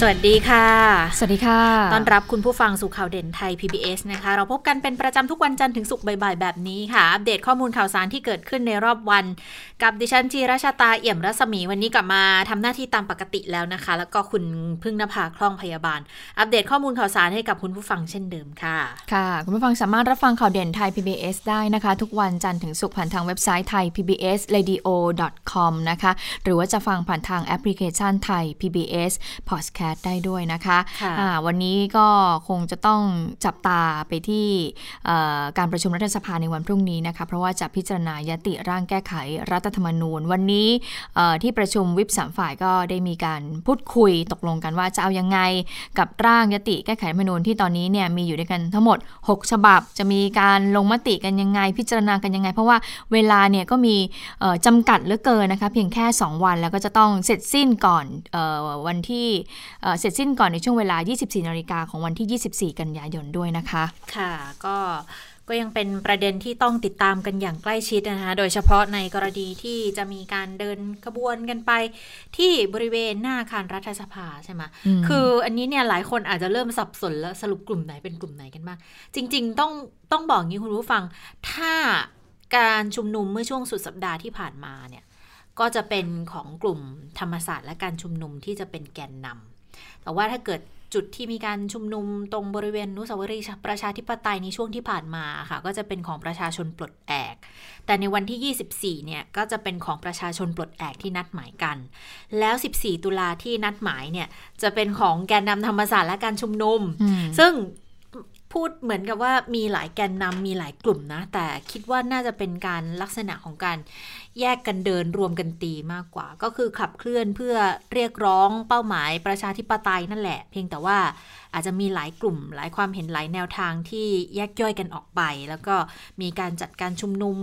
สวัสดีค่ะ สวัสดีค่ะ ต้อนรับคุณผู้ฟังสู่ข่าวเด่นไทย PBS นะคะ เราพบกันเป็นประจำทุกวันจันทร์ถึงศุกร์บ่ายๆ แบบนี้ค่ะ อัปเดตข้อมูลข่าวสารที่เกิดขึ้นในรอบวัน กับดิฉันจีราชาตาเอี่ยมรัศมีวันนี้กลับมาทำหน้าที่ตามปกติแล้วนะคะ แล้วก็คุณพึ่งนภาคล่องพยาบาล อัปเดตข้อมูลข่าวสารให้กับคุณผู้ฟังเช่นเดิมค่ะ ค่ะ คุณผู้ฟังสามารถรับฟังข่าวเด่นไทย PBS ได้นะคะ ทุกวันจันทร์ถึงศุกร์ผ่านทางเว็บไซต์ไทย PBS radio com นะคะ หรือว่าจะฟังผ่านทางแอปพลิเคชันไทย PBS podcast ได้ด้วยนะคะค่ะอ่าวันนี้ก็คงจะต้องจับตาไปที่เอ่อการประชุมรัฐสภาในวันพรุ่งนี้นะคะ เพราะว่าจะพิจารณายติร่างแก้ไขรัฐธรรมนูญ วันนี้เอ่อที่ประชุมวิปสามฝ่ายก็ได้มีการพูดคุยตกลงกันว่าจะเอายังไงกับร่างยติแก้ไขรัฐธรรมนูญที่ตอนนี้เนี่ยมีอยู่ด้วยกันทั้งหมด 6 ฉบับ จะมีการลงมติกันยังไง พิจารณากันยังไง เพราะว่าเวลาเนี่ยก็มีเอ่อจำกัดเหลือเกินนะคะเพียงแค่ 2 วันแล้วก็จะต้องเสร็จสิ้นก่อนเออวันที่เอ่อเสร็จสิ้นก่อนในช่วงเวลา 24 นาฬิกาของวันที่ 24 กันยายนด้วยนะคะ ค่ะ ก็ก็ยังเป็นประเด็นที่ต้องติดตามกันอย่างใกล้ชิดนะคะ โดยเฉพาะในกรณีที่จะมีการเดินขบวนกันไป ที่บริเวณหน้าอาคารรัฐสภาใช่ไหมอืมคืออันนี้เนี่ยหลายคนอาจจะเริ่มสับสนแล้วสรุปกลุ่มไหนเป็นกลุ่มไหนกันบ้าง จริง ๆ ต้องต้องบอกงี้คุณผู้ฟัง ถ้าการชุมนุมเมื่อช่วงสุดสัปดาห์ที่ผ่านมาเนี่ย ก็จะเป็นของกลุ่มธรรมศาสตร์และการชุมนุมที่จะเป็นแกนนำ แต่ว่าถ้าเกิดจุดที่มีการชุมนุมตรงบริเวณอนุสาวรีย์ประชาธิปไตยในช่วงที่ผ่านมาค่ะ ก็จะเป็นของประชาชนปลดแอก แต่ในวันที่ 24 เนี่ย ก็จะเป็นของประชาชนปลดแอกที่นัดหมายกัน แล้ว 14 ตุลาที่นัดหมายเนี่ย จะเป็นของแกนนำธรรมศาสตร์และการชุมนุมอืมซึ่ง พูดเหมือนกับว่ามีหลายแกนนำมีหลายกลุ่มนะ แต่คิดว่าน่าจะเป็นการลักษณะของการแยกกันเดินรวมกันตีมากกว่า ก็คือขับเคลื่อนเพื่อเรียกร้องเป้าหมายประชาธิปไตยนั่นแหละ เพียงแต่ว่าอาจจะมีหลายกลุ่ม หลายความเห็นหลายแนวทางที่แยกย่อยกันออกไป แล้วก็มีการจัดการชุมนุม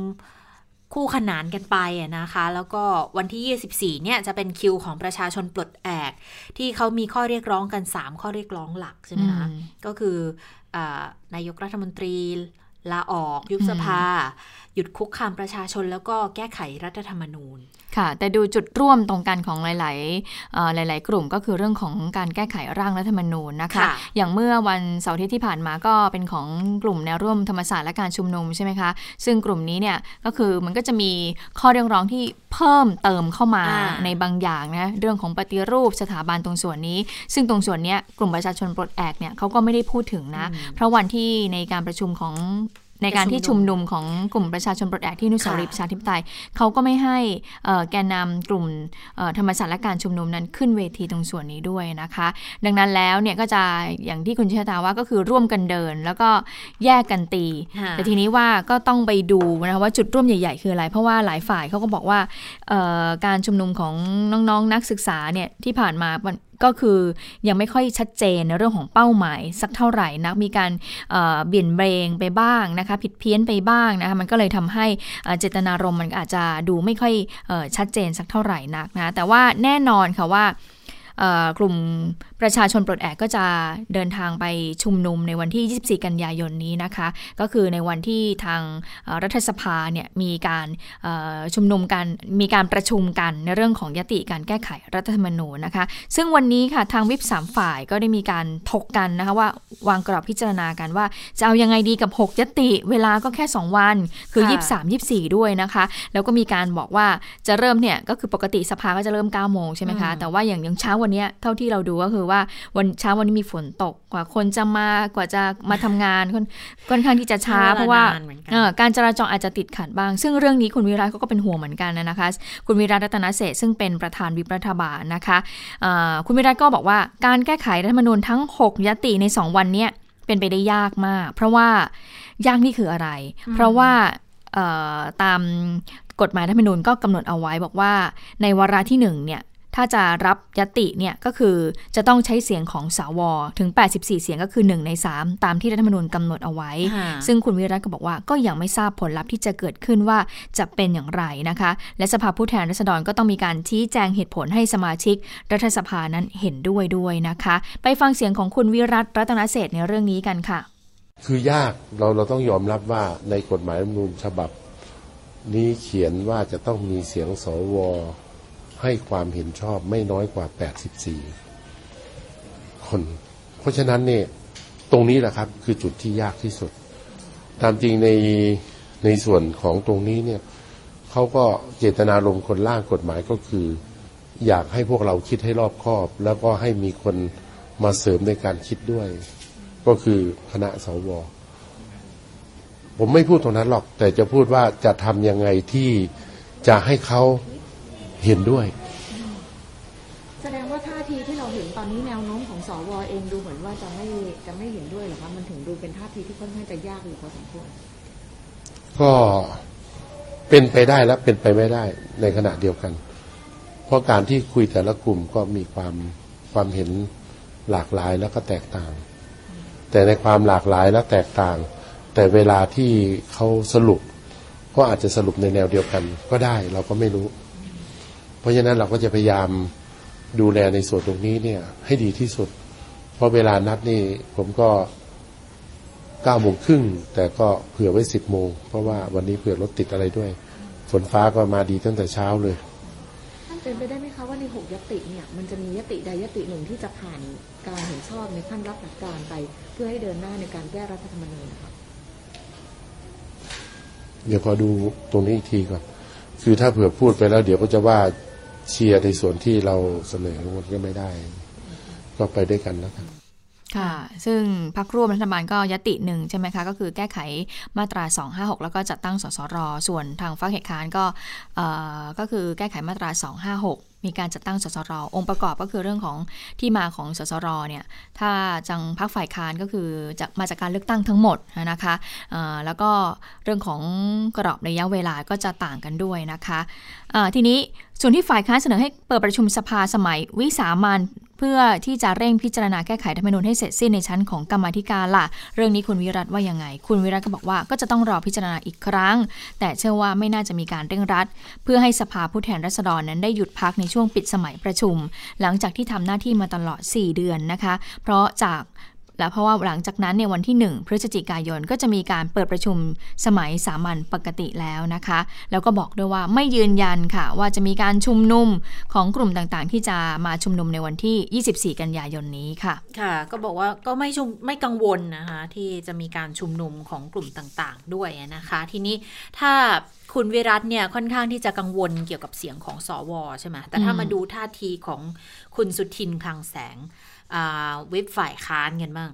คู่ขนานกันไปอะนะคะ แล้วก็วันที่ 24 เนี่ยจะเป็นคิวของประชาชนปลดแอก ที่เขามีข้อเรียกร้องกัน 3 ข้อเรียกร้องหลักใช่ไหมคะอืมก็คืออา นายกรัฐมนตรีลาออกยุบสภาหยุดคุกคามประชาชน แล้วก็แก้ไขรัฐธรรมนูญ ค่ะ แต่ดูจุดร่วมตรงกันของหลายๆเอ่อหลาย ๆ กลุ่มก็คือเรื่องของการแก้ไขร่างรัฐธรรมนูญนะคะค่ะอย่างเมื่อวันเสาร์อาทิตย์ที่ผ่านมาก็เป็นของกลุ่มแนวร่วมธรรมศาสตร์และการชุมนุมใช่ไหมคะ ซึ่งกลุ่มนี้เนี่ยก็คือมันก็จะมีข้อเรียกร้องที่เพิ่มเติมเข้ามาอ่าในบางอย่างนะเรื่องของปฏิรูปสถาบันตรงส่วนนี้ ซึ่งตรงส่วนเนี้ยกลุ่มประชาชนปลดแอกเนี่ยเขาก็ไม่ได้พูดถึงนะ เพราะวันที่ในการประชุมของ ในการที่ชุมนุมของกลุ่มประชาชนปลดแอกที่อนุสาวรีย์ประชาธิปไตยเขาก็ไม่ให้เอ่อแกนนำกลุ่มเอ่อธรรมศาสตร์และการชุมนุมนั้นขึ้นเวทีตรงส่วนนี้ด้วยนะคะ ดังนั้นแล้วเนี่ยก็จะอย่างที่คุณเชษฐาว่าก็คือร่วมกันเดิน แล้วก็แยกกันตีค่ะแต่ทีนี้ว่าก็ต้องไปดูนะคะว่าจุดร่วมใหญ่ ๆ คืออะไร เพราะว่าหลายฝ่ายเขาก็บอกว่าเอ่อการชุมนุมของน้องๆนนักศึกษาเนี่ยที่ผ่านมามัน ก็คือยังไม่ค่อยชัดเจนในเรื่องของเป้าหมาย สักเท่าไหร่นักมีการเบี่ยนเบรงไปบ้างนะคะ ผิดเพี้ยนไปบ้างนะคะมันก็เลยทำให้เจตนารมณ์มันอาจจะดูไม่ค่อยชัดเจนสักเท่าไหร่นักนะแต่ว่าแน่นอนค่ะว่ากลุ่ม ประชาชนปลดแอกก็จะเดินทางไปชุมนุมในวันที่ 24 กันยายนนี้นะคะ ก็คือในวันที่ทางเอ่อรัฐสภาเนี่ยมีการเอ่อชุมนุมกันมีการประชุมกันในเรื่องของยติการแก้ไขรัฐธรรมนูญนะคะ ซึ่งวันนี้ค่ะทางวิปสามฝ่ายก็ได้มีการถกกันนะคะว่าวางกรอบพิจารณากันว่า จะเอายังไงดีกับ 6 ยติเวลาก็แค่ 2 วัน คือค่ะ23 24 ด้วยนะคะ แล้วก็มีการบอกว่าจะเริ่มเนี่ยก็คือปกติสภาก็จะเริ่ม 9 โมงใช่ไหมคะอืมแต่ว่าอย่างอย่างเช้าวันเนี้ยเท่าที่เราดูก็คือว่าวันเช้าวันนี้มีฝนตกกว่าคนจะมากว่าจะมาทำงานค่อนค่อนข้างที่จะช้าใช้เวลาเพราะว่านานเหมือนกันเอ่อการจราจรอาจจะติดขัดบ้าง ซึ่งเรื่องนี้คุณวิรัตก็เป็นห่วงเหมือนกันนะคะ คุณวิรัตรัตนเศรษฐ์ซึ่งเป็นประธานวิปรัฐบาลนะคะเอ่อคุณวิรัตก็บอกว่าการแก้ไขรัฐธรรมนูญทั้ง 6ยติใน 2 วันเนี้ยเป็นไปได้ยากมาก เพราะว่ายากนี่คืออะไร เพราะว่าเอ่อตามกฎหมายรัฐธรรมนูญก็กำหนดเอาไว้บอกว่าในวาระที่หนึ่งเนี่ย ถ้าจะรับยติเนี่ยก็คือจะต้องใช้เสียงของสวถึง 84 เสียงก็คือ 1 ใน 3 ตามที่รัฐธรรมนูญกำหนดเอาไว้ค่ะซึ่งคุณวิรัตก็บอกว่าก็ยังไม่ทราบผลลัพธ์ที่จะเกิดขึ้นว่าจะเป็นอย่างไรนะคะ และสภาผู้แทนราษฎรก็ต้องมีการชี้แจงเหตุผลให้สมาชิก รัฐสภานั้นเห็นด้วยด้วยนะคะ ไปฟังเสียงของคุณวิรัตรัตนเศรษฐ์ในเรื่องนี้กันค่ะ คือยากเราเราต้องยอมรับว่าในกฎหมายรัฐธรรมนูญฉบับ นี้เขียนว่าจะต้องมีเสียงสว ให้ความเห็นชอบไม่น้อยกว่า 84 คน เพราะฉะนั้นเนี่ยตรงนี้แหละครับ คือจุดที่ยากที่สุด ตามจริงในในส่วนของตรงนี้เนี่ยเขาก็เจตนารมณ์คนร่างกฎหมายก็คือ อยากให้พวกเราคิดให้รอบคอบ แล้วก็ให้มีคนมาเสริมในการคิดด้วย ก็คือคณะสวผมไม่พูดตรงนั้นหรอก แต่จะพูดว่าจะทำยังไงที่จะให้เขา เห็นด้วย แสดงว่าท่าทีที่เราเห็นตอนนี้แนวโน้มของสวเองดูเหมือนว่าจะไม่จะไม่เห็นด้วยเหรอคะมันถึงดูเป็นท่าทีที่ค่อนข้างจะยากอยู่พอสมควรก็เป็นไปได้และเป็นไปไม่ได้ในขณะเดียวกัน เพราะการที่คุยแต่ละกลุ่มก็มีความความเห็นหลากหลายแล้วก็แตกต่าง แต่ในความหลากหลายและแตกต่าง แต่เวลาที่เขาสรุป ก็อาจจะสรุปในแนวเดียวกันก็ได้เราก็ไม่รู้ เพราะฉะนั้นเราก็จะพยายามดูแลในส่วนตรงนี้เนี่ย ให้ดีที่สุด เพราะเวลานัดนี่ผมก็เก้าโมงครึ่งแต่ก็เผื่อไว้สิบโมงเพราะว่าวันนี้เผื่อรถติดอะไรด้วย ฝนฟ้าก็มาดีตั้งแต่เช้าเลยท่านเป็นไปได้ไหมคะว่าในหกยติเนี่ยมันจะมียติใดยติหนึ่งที่จะผ่านการเห็นชอบในขั้นรับหลักการไป เพื่อให้เดินหน้าในการแก้รัฐธรรมนูญนะคะเดี๋ยวขอดูตรงนี้อีกทีก่อนคือถ้าเผื่อพูดไปแล้ว เดี๋ยวก็จะว่า เชียร์ในส่วนที่เราเสนอมันก็ไม่ได้ ก็ไปด้วยกันแล้วกัน ค่ะ ซึ่งพักร่วมรัฐบาลก็ยติหนึ่งใช่ไหมคะ ก็คือแก้ไขมาตรา 256 แล้วก็จัดตั้งสสร ส่วนทางฝั่งเหตุค้านก็ก็คือแก้ไขมาตรา 256มีการจัดตั้งสสรองค์ประกอบก็คือเรื่องของที่มาของสสรเนี่ยถ้าจังพักฝ่ายค้านก็คือจะมาจากการเลือกตั้งทั้งหมดนะคะแล้วก็เรื่องของกรอบระยะเวลาก็จะต่างกันด้วยนะคะทีนี้ส่วนที่ฝ่ายค้านเสนอให้เปิดประชุมสภาสมัยวิสามัน พื่อที่จะเร่งพิจารณาแก้ไขรัฐธรรมนูญให้เสร็จสิ้นในชั้นของกรรมธิการล่ะ เรื่องนี้คุณวิรัตว่ายังไง คุณวิรัตก็บอกว่าก็จะต้องรอพิจารณาอีกครั้ง แต่เชื่อว่าไม่น่าจะมีการเร่งรัด เพื่อให้สภาผู้แทนราษฎรนั้นได้หยุดพักในช่วงปิดสมัยประชุม หลังจากที่ทำหน้าที่มาตลอด 4 เดือนนะคะ เพราะจาก และเพราะว่าหลังจากนั้นในวันที่ 1 พฤศจิกายนก็จะมีการเปิดประชุมสมัยสามัญปกติแล้วนะคะ แล้วก็บอกด้วยว่าไม่ยืนยันค่ะ ว่าจะมีการชุมนุมของกลุ่มต่างๆ ที่จะมาชุมนุมในวันที่ 24 กันยายนนี้ค่ะ ค่ะ ก็บอกว่าก็ไม่ชุมไม่กังวลนะคะที่จะมีการชุมนุมของกลุ่มต่างๆ ด้วยนะคะ ทีนี้ถ้าคุณวิรัตเนี่ยค่อนข้างที่จะกังวลเกี่ยวกับเสียงของสอวใช่ไหมแต่ถ้ามาดูท่าทีของคุณสุทินคลังแสง เว็บฝ่ายค้านกันบ้าง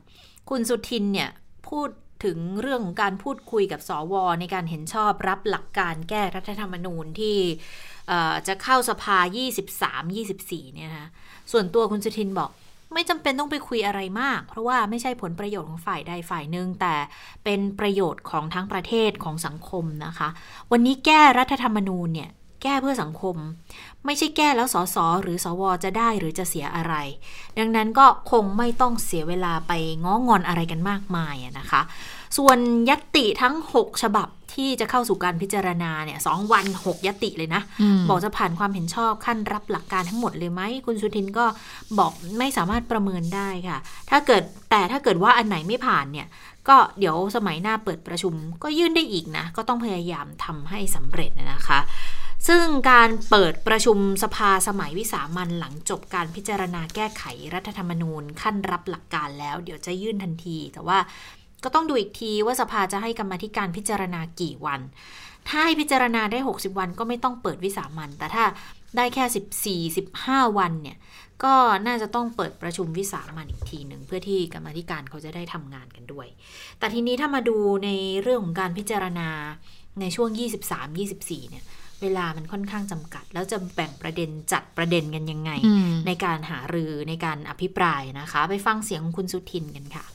คุณสุทินเนี่ยพูดถึงเรื่องของการพูดคุยกับสว ในการเห็นชอบรับหลักการแก้รัฐธรรมนูญที่จะเข้าสภา 23-24 เนี่ยนะส่วนตัวคุณสุทินบอกไม่จำเป็นต้องไปคุยอะไรมาก เพราะว่าไม่ใช่ผลประโยชน์ของฝ่ายใดฝ่ายหนึ่งแต่เป็นประโยชน์ของทั้งประเทศของสังคมนะคะ วันนี้แก้รัฐธรรมนูญเนี่ยแก้เพื่อสังคม ไม่ใช่แก้แล้วสสหรือสวจะได้หรือจะเสียอะไร ดังนั้นก็คงไม่ต้องเสียเวลาไปง้องอนอะไรกันมากมายอะนะคะ ส่วนยัตติทั้ง 6 ฉบับที่จะเข้าสู่การพิจารณาเนี่ยสองวัน 6ยัตติเลยนะอืมบอกจะผ่านความเห็นชอบขั้นรับหลักการทั้งหมดเลยไหมคุณสุทินก็บอกไม่สามารถประเมินได้ค่ะ ถ้าเกิดแต่ถ้าเกิดว่าอันไหนไม่ผ่านเนี่ยก็เดี๋ยวสมัยหน้าเปิดประชุมก็ยื่นได้อีกนะ ก็ต้องพยายามทำให้สำเร็จนะคะ ซึ่งการเปิดประชุมสภาสมัยวิสามันหลังจบการพิจารณาแก้ไขรัฐธรรมนูญขั้นรับหลักการแล้ว เดี๋ยวจะยื่นทันที แต่ว่าก็ต้องดูอีกทีว่าสภาจะให้กรรมธิการพิจารณากี่วัน ถ้าให้พิจารณาได้ 60 วันก็ไม่ต้องเปิดวิสามันแต่ถ้าได้แค่ 14 15 วันเนี่ยก็น่าจะต้องเปิดประชุมวิสามันอีกทีหนึ่งเพื่อที่กรรมธิการเขาจะได้ทำงานกันด้วย แต่ทีนี้ถ้ามาดูในเรื่องของการพิจารณาในช่วง 23-24เนี่ย เวลามันค่อนข้างจำกัด แล้วจะแบ่งประเด็นจัดประเด็นกันยังไงอืมในการหารือในการอภิปรายนะคะ ไปฟังเสียงของคุณสุทินกันค่ะ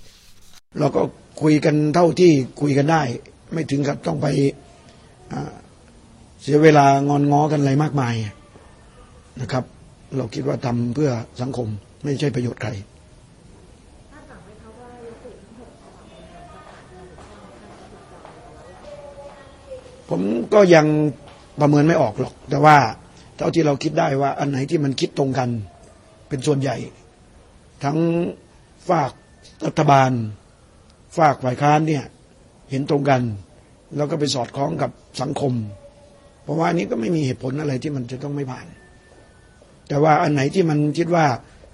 เราก็คุยกันเท่าที่คุยกันได้ ไม่ถึงกับต้องไปอ่าเสียเวลางอนง้อกันอะไรมากมายนะครับ เราคิดว่าทำเพื่อสังคมไม่ใช่ประโยชน์ใครผมก็ยัง ประเมินไม่ออกหรอก แต่ว่าเท่าที่เราคิดได้ว่า อันไหนที่มันคิดตรงกัน เป็นส่วนใหญ่ ทั้งฝากรัฐบาล ฝากฝ่ายค้านเนี่ยเห็นตรงกัน แล้วก็ไปสอดคล้องกับสังคม เพราะว่าอันนี้ก็ไม่มีเหตุผลอะไรที่มันจะต้องไม่ผ่าน แต่ว่าอันไหนที่มันคิดว่า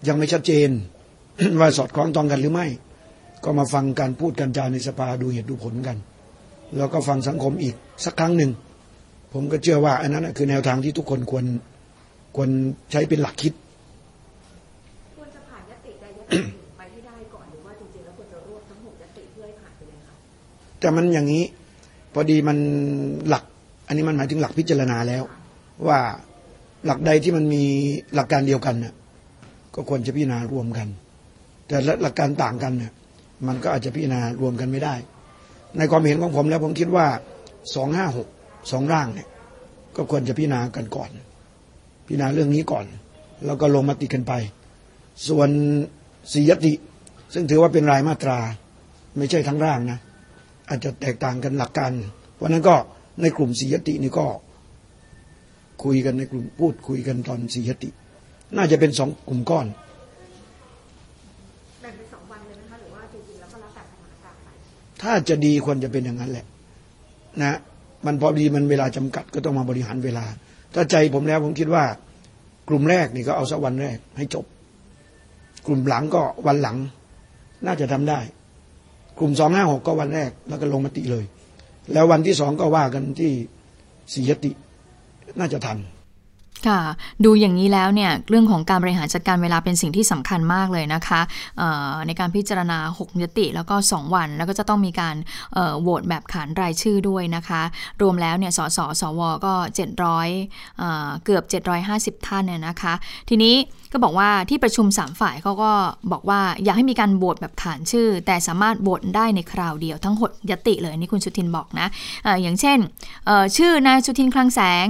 ยังไม่ชัดเจน ว่าสอดคล้องตรงกันหรือไม่ ก็มาฟังการพูดกันจาในสภาดูเหตุดูผลกัน แล้วก็ฟังสังคมอีกสักครั้งหนึ่ง ผมก็เชื่อว่า อันนั้นนะคือแนวทางที่ทุกคนควรควรใช้เป็นหลักคิดควรจะผ่านยติใดยติหนึ่งไปให้ได้ก่อนหรือว่าจริงๆแล้วควรจะรวบทั้งหกยติเพื่อให้ผ่านไปเลยค่ะแต่มันอย่างนี้ พอดีมันหลัก อันนี้มันหมายถึงหลักพิจารณาแล้ว ว่าหลักใดที่มันมีหลักการเดียวกันน่ะก็ควรจะพิจารณารวมกัน แต่ละหลักการต่างกันเนี่ยมันก็อาจจะพิจารณารวมกันไม่ได้ ในความเห็นของผมแล้วผมคิดว่าสองห้าหก สองร่างเนี่ย ก็ควรจะพิจารณากันก่อน พิจารณาเรื่องนี้ก่อน แล้วก็ลงมติกันไป ส่วนสียติ ซึ่งถือว่าเป็นรายมาตรา ไม่ใช่ทั้งร่างนะ อาจจะแตกต่างกันหลักการวันนั้นก็ในกลุ่มสียตินี่ก็ คุยกันในกลุ่มพูดคุยกันตอนสียติ น่าจะเป็นสองกลุ่มก้อนแบ่งเป็นสองวันเลยนะคะหรือว่าจริงๆแล้วก็แล้วแต่สถานการณ์ไปถ้าจะดีควรจะเป็นอย่างนั้นแหละ นะ มันพอดีมันเวลาจำกัดก็ต้องมาบริหารเวลา ถ้าใจผมแล้วผมคิดว่า กลุ่มแรกนี่ก็เอาสักวันแรกให้จบ กลุ่มหลังก็วันหลัง น่าจะทำได้ กลุ่มสองห้าหกก็วันแรก แล้วก็ลงมติเลย แล้ววันที่สองก็ว่ากันที่สียติ น่าจะทัน ค่ะ ดูอย่างนี้แล้วเนี่ยเรื่องของการบริหารจัดการเวลาเป็นสิ่งที่สำคัญมากเลยนะคะในการพิจารณา 6 ยติแล้วก็ 2 วัน แล้วก็จะต้องมีการโหวตแบบขานรายชื่อด้วยนะคะ รวมแล้วเนี่ยสสสวก็ 700เเกือบ 750 ท่านเนี่ยนะคะ ทีนี้ก็บอกว่าที่ประชุม 3 ฝ่ายเขาก็บอกว่าอยากให้มีการโหวตแบบขานชื่อ แต่สามารถโหวตได้ในคราวเดียวทั้งหดยติเลยนี่คุณสุทินบอกนะออย่างเช่นชื่อนายสุทินคลังแสง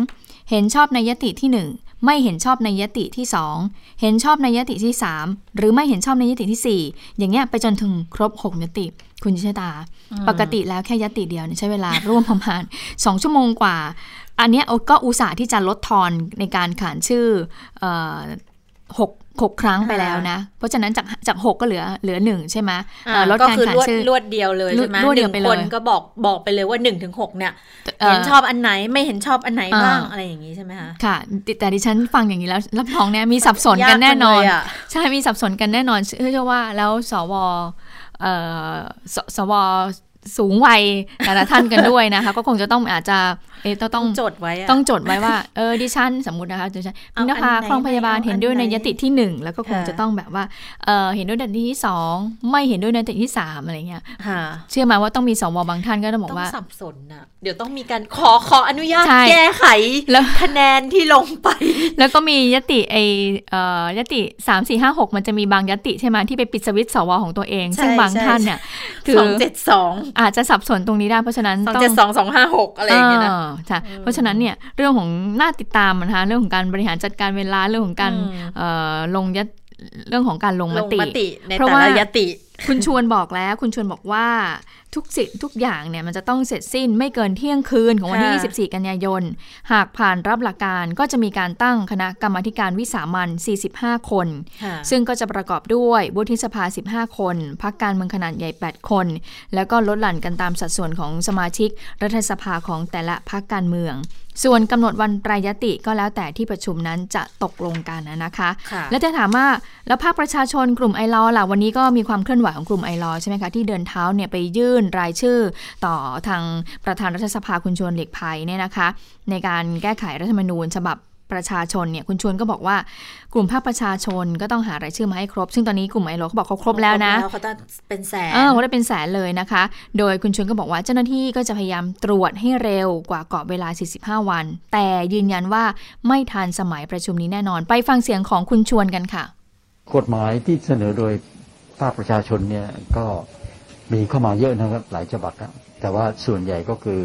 เห็นชอบในยติที่ 1ไม่เห็นชอบในยติที่ 2 เห็นชอบในยติที่ 3 หรือไม่เห็นชอบในยติที่ 4 อย่างเงี้ยไปจนถึงครบ 6 ยติ คุณชิชตา ปกติแล้วแค่ยติเดียวเนี่ยใช้เวลาร่วมประมาณ 2 ชั่วโมงกว่า อันเนี้ยก็อุตส่าห์ที่จะลดทอนในการขานชื่อเอ่อหก หกครั้งไปแล้วนะ เพราะฉะนั้นจากจากหกก็เหลือเหลือหนึ่งใช่ไหมเอ่อลดก็การคือขานรวดชื่อรวดเดียวเลยใช่ไหมรวดเดียวหไปนึ่งเลยคนก็บอกบอกไปเลยว่าหนึ่งถึงหกเนี่ยเอ่อเห็นชอบอันไหนไม่เห็นชอบอันไหนบ้างอ่าอะไรอย่างนี้ใช่ไหมคะค่ะแต่แต่ดิฉันฟังอย่างนี้แล้วรับรองเนี่ยมีสับสนกันแน่นอนยากจังเลยอะใช่มีสับสนกันแน่นอนเชื่อว่าแล้วสวเอ่อสสวสูงวัยแต่ละท่านกันด้วยนะคะ ก็คงจะต้องอาจจะ เอะต้องต้องจดไว้อะต้องจดไว้ว่าเออดิฉันสมมตินะคะดิฉันเอาพินภาอันไหนคลองพยาบาลเอาอันเห็นด้วยในไหนยติที่หนึ่งแล้วก็คงค่ะจะต้องแบบว่าเออเห็นด้วยในยติที่สองไม่เห็นด้วยในยติที่สามอะไรเงี้ยค่ะเชื่อไหมาว่าต้องมีสวบางท่านก็ต้องบอกต้องว่าสับสนน่ะเดี๋ยวต้องมีการขอขออนุญาตใช่แก้ไขแล้วคะแนนที่ลงไป แล้วก็มียติไอเอ่อยติสามสี่ห้าหกมันจะมีบางยติใช่ไหมที่ไปปิดสวิตช์สวของตัวเองใช่ซึ่งบางใช่ท่านเนี่ยคืสองเจ็ดสองอาจจะสับสนตรงนี้ได้เพราะฉะนั้นสองต้องเจ็ดสองสองห้าหกอะไรอย่างเงี้ยนะาใช่เพราะฉะนั้นเนี่ยเรื่องของน่าติดตามนะคะเรื่องของการบริหารจัดการเวลาเรื่องของการอืมเอ่อลงยตเรื่องของการลงมลงติมติในเพราะแต่ว่าละยติ คุณชวนบอกแล้ว คุณชวนบอกว่า ทุกสิ่งทุกอย่างเนี่ยมันจะต้องเสร็จสิ้นไม่เกินเที่ยงคืนของวันที่ค่ะ24 กันยายน หากผ่านรับหลักการก็จะมีการตั้งคณะกรรมาธิการวิสามัน45 คนค่ะซึ่งก็จะประกอบด้วยวุฒิสภา 15 คน พักการเมืองขนาดใหญ่ 8 คน แล้วก็ลดหลั่นกันตามสัดส่วนของสมาชิก รัฐสภาของแต่ละพักการเมือง ส่วนกำหนดวันปรายติก็แล้วแต่ที่ประชุมนั้นจะตกลงกันนะคะค่ะแล้วจะถามว่าแล้วภาคประชาชนกลุ่มไอรอล่ะวันนี้ก็มีความเคลื่อนไหวของกลุ่มไอรอใช่ไหมคะที่เดินเท้าเนี่ยไปยื่นรายชื่อ ต่อทางประธานรัฐสภาคุณชวนหลีกภัยเนี่ยนะคะ ในการแก้ไขรัฐธรรมนูญฉบับประชาชนเนี่ยคุณชวนก็บอกว่ากลุ่มภาคประชาชนก็ต้องหารายชื่อมาให้ครบ ซึ่งตอนนี้กลุ่มไอรอเขาบอกเขาครบแล้วนะเขาจะเป็นแสนเออเขาได้เป็นแสนเลยนะคะ โดยคุณชวนก็บอกว่าเจ้าหน้าที่ก็จะพยายามตรวจให้เร็วกว่ากรอบเวลา 45 วัน แต่ยืนยันว่าไม่ทันสมัยประชุมนี้แน่นอน ไปฟังเสียงของคุณชวนกันค่ะ กฎหมายที่เสนอโดยภาคประชาชนเนี่ยก็ มีเข้ามาเยอะนะครับ หลายฉบับครับแต่ว่าส่วนใหญ่ก็คือ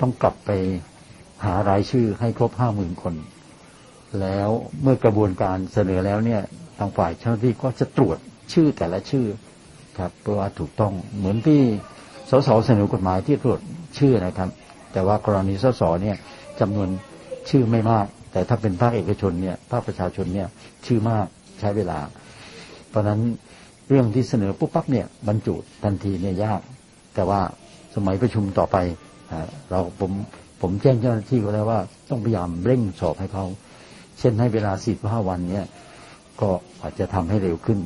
ต้องกลับไปหารายชื่อให้ครบห้าหมื่นคน แล้วเมื่อกระบวนการเสนอแล้วเนี่ยทางฝ่ายเจ้าหน้าที่ก็จะตรวจชื่อแต่ละชื่อครับเพื่อว่าถูกต้องเหมือนที่สสเสนอกฎหมายที่ตรวจชื่อนะครับ แต่ว่ากรณีสสเนี่ยจำนวนชื่อไม่มาก แต่ถ้าเป็นภาคเอกชนเนี่ยภาคประชาชนเนี่ยชื่อมากใช้เวลา เพราะฉะนั้น เรื่องที่เสนอปุ๊บปั๊บเนี่ยบรรจุทันทีเนี่ยยาก แต่ว่าสมัยประชุมต่อไปอ่าเราผมผมแจ้งเจ้าหน้าที่ไว้แล้วว่า ต้องพยายามเร่งสอบให้เขาเช่นให้เวลาสิบห้าวันเนี่ยก็อาจจะทำให้เร็วขึ้น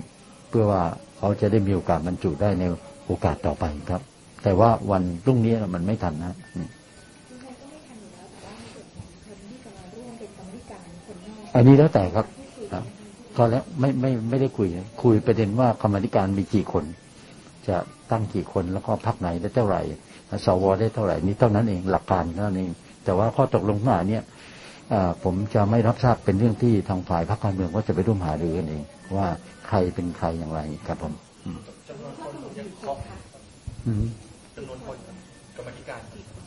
เพื่อว่าเขาจะได้มีโอกาสบรรจุได้ในโอกาสต่อไปครับ แต่ว่าวันพรุ่งนี้มันไม่ทันนะอืมอันนี้แล้วแต่ครับ ครับก็แล้วไม่ไม่ไม่ได้คุย คุยประเด็นว่ากรรมาธิการมีกี่คน จะตั้งกี่คนแล้วก็พักไหนได้เท่าไหร่สวได้เท่าไหร่นี่เท่านั้นเองหลักการเท่านั้นเอง แต่ว่าข้อตกลงมาเนี่ยอ่าผมจะไม่รับทราบเป็นเรื่องที่ทางฝ่ายพรรคการเมืองก็จะไปร่วมหารือกันเอง ว่าใครเป็นใครอย่างไรครับผมอืมอืม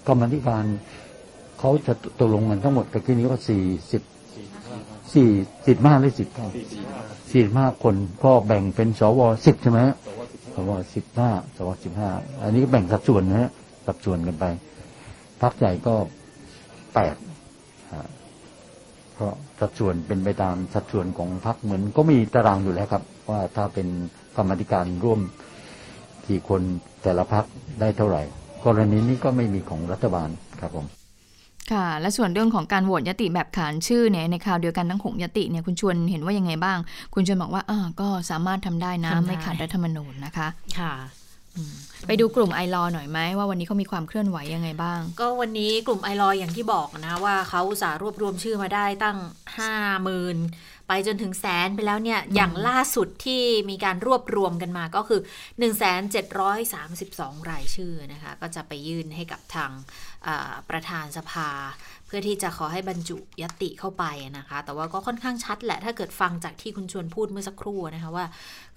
กรรมธิการเขาจะตกลงกันทั้งหมดแต่ที่นี้ก็สี่สิบ สี่สิบห้าหรือสิบเก้าสี่สิบห้าคนก็แบ่งเป็นสวสิบใช่ไหมสวสิบห้าสวสิบห้าอันนี้ก็แบ่งสัดส่วนนะฮะสัดส่วนกันไปพรรคใหญ่ก็แปดเพราะสัดส่วนเป็นไปตามสัดส่วนของพรรคเหมือนก็มีตารางอยู่แล้วครับ ว่าถ้าเป็นกรรมธิการร่วมกี่คนแต่ละพรรคได้เท่าไหร่ กรณีนี้ก็ไม่มีของรัฐบาลครับผม ค่ะ และส่วนเรื่องของการโหวตยติแบบขานชื่อเนี่ยในคราวเดียวกันทั้งหกยติเนี่ยคุณชวนเห็นว่ายังไงบ้าง คุณชวนบอกว่าอ่าก็สามารถทำได้นะทำได้ไม่ขัดรัฐธรรมนูญนะคะ ค่ะไปดูกลุ่มไอรอหน่อยไหมว่าวันนี้เขามีความเคลื่อนไหวยังไงบ้าง ก็วันนี้กลุ่มไอรอยอย่างที่บอกนะว่าเขาอุตสาห์รวบรวมชื่อมาได้ตั้งห้าหมื่น ไปจนถึงแสนไปแล้วเนี่ย อย่างล่าสุดที่มีการรวบรวมกันมาก็คือ 1 7 3 2 รายชื่อนะคะ ก็จะไปยื่นให้กับทางอ่าประธานสภา เพื่อที่จะขอให้บรรจุยติเข้าไปนะคะ แต่ว่าก็ค่อนข้างชัดแหละถ้าเกิดฟังจากที่คุณชวนพูดเมื่อสักครู่นะคะว่า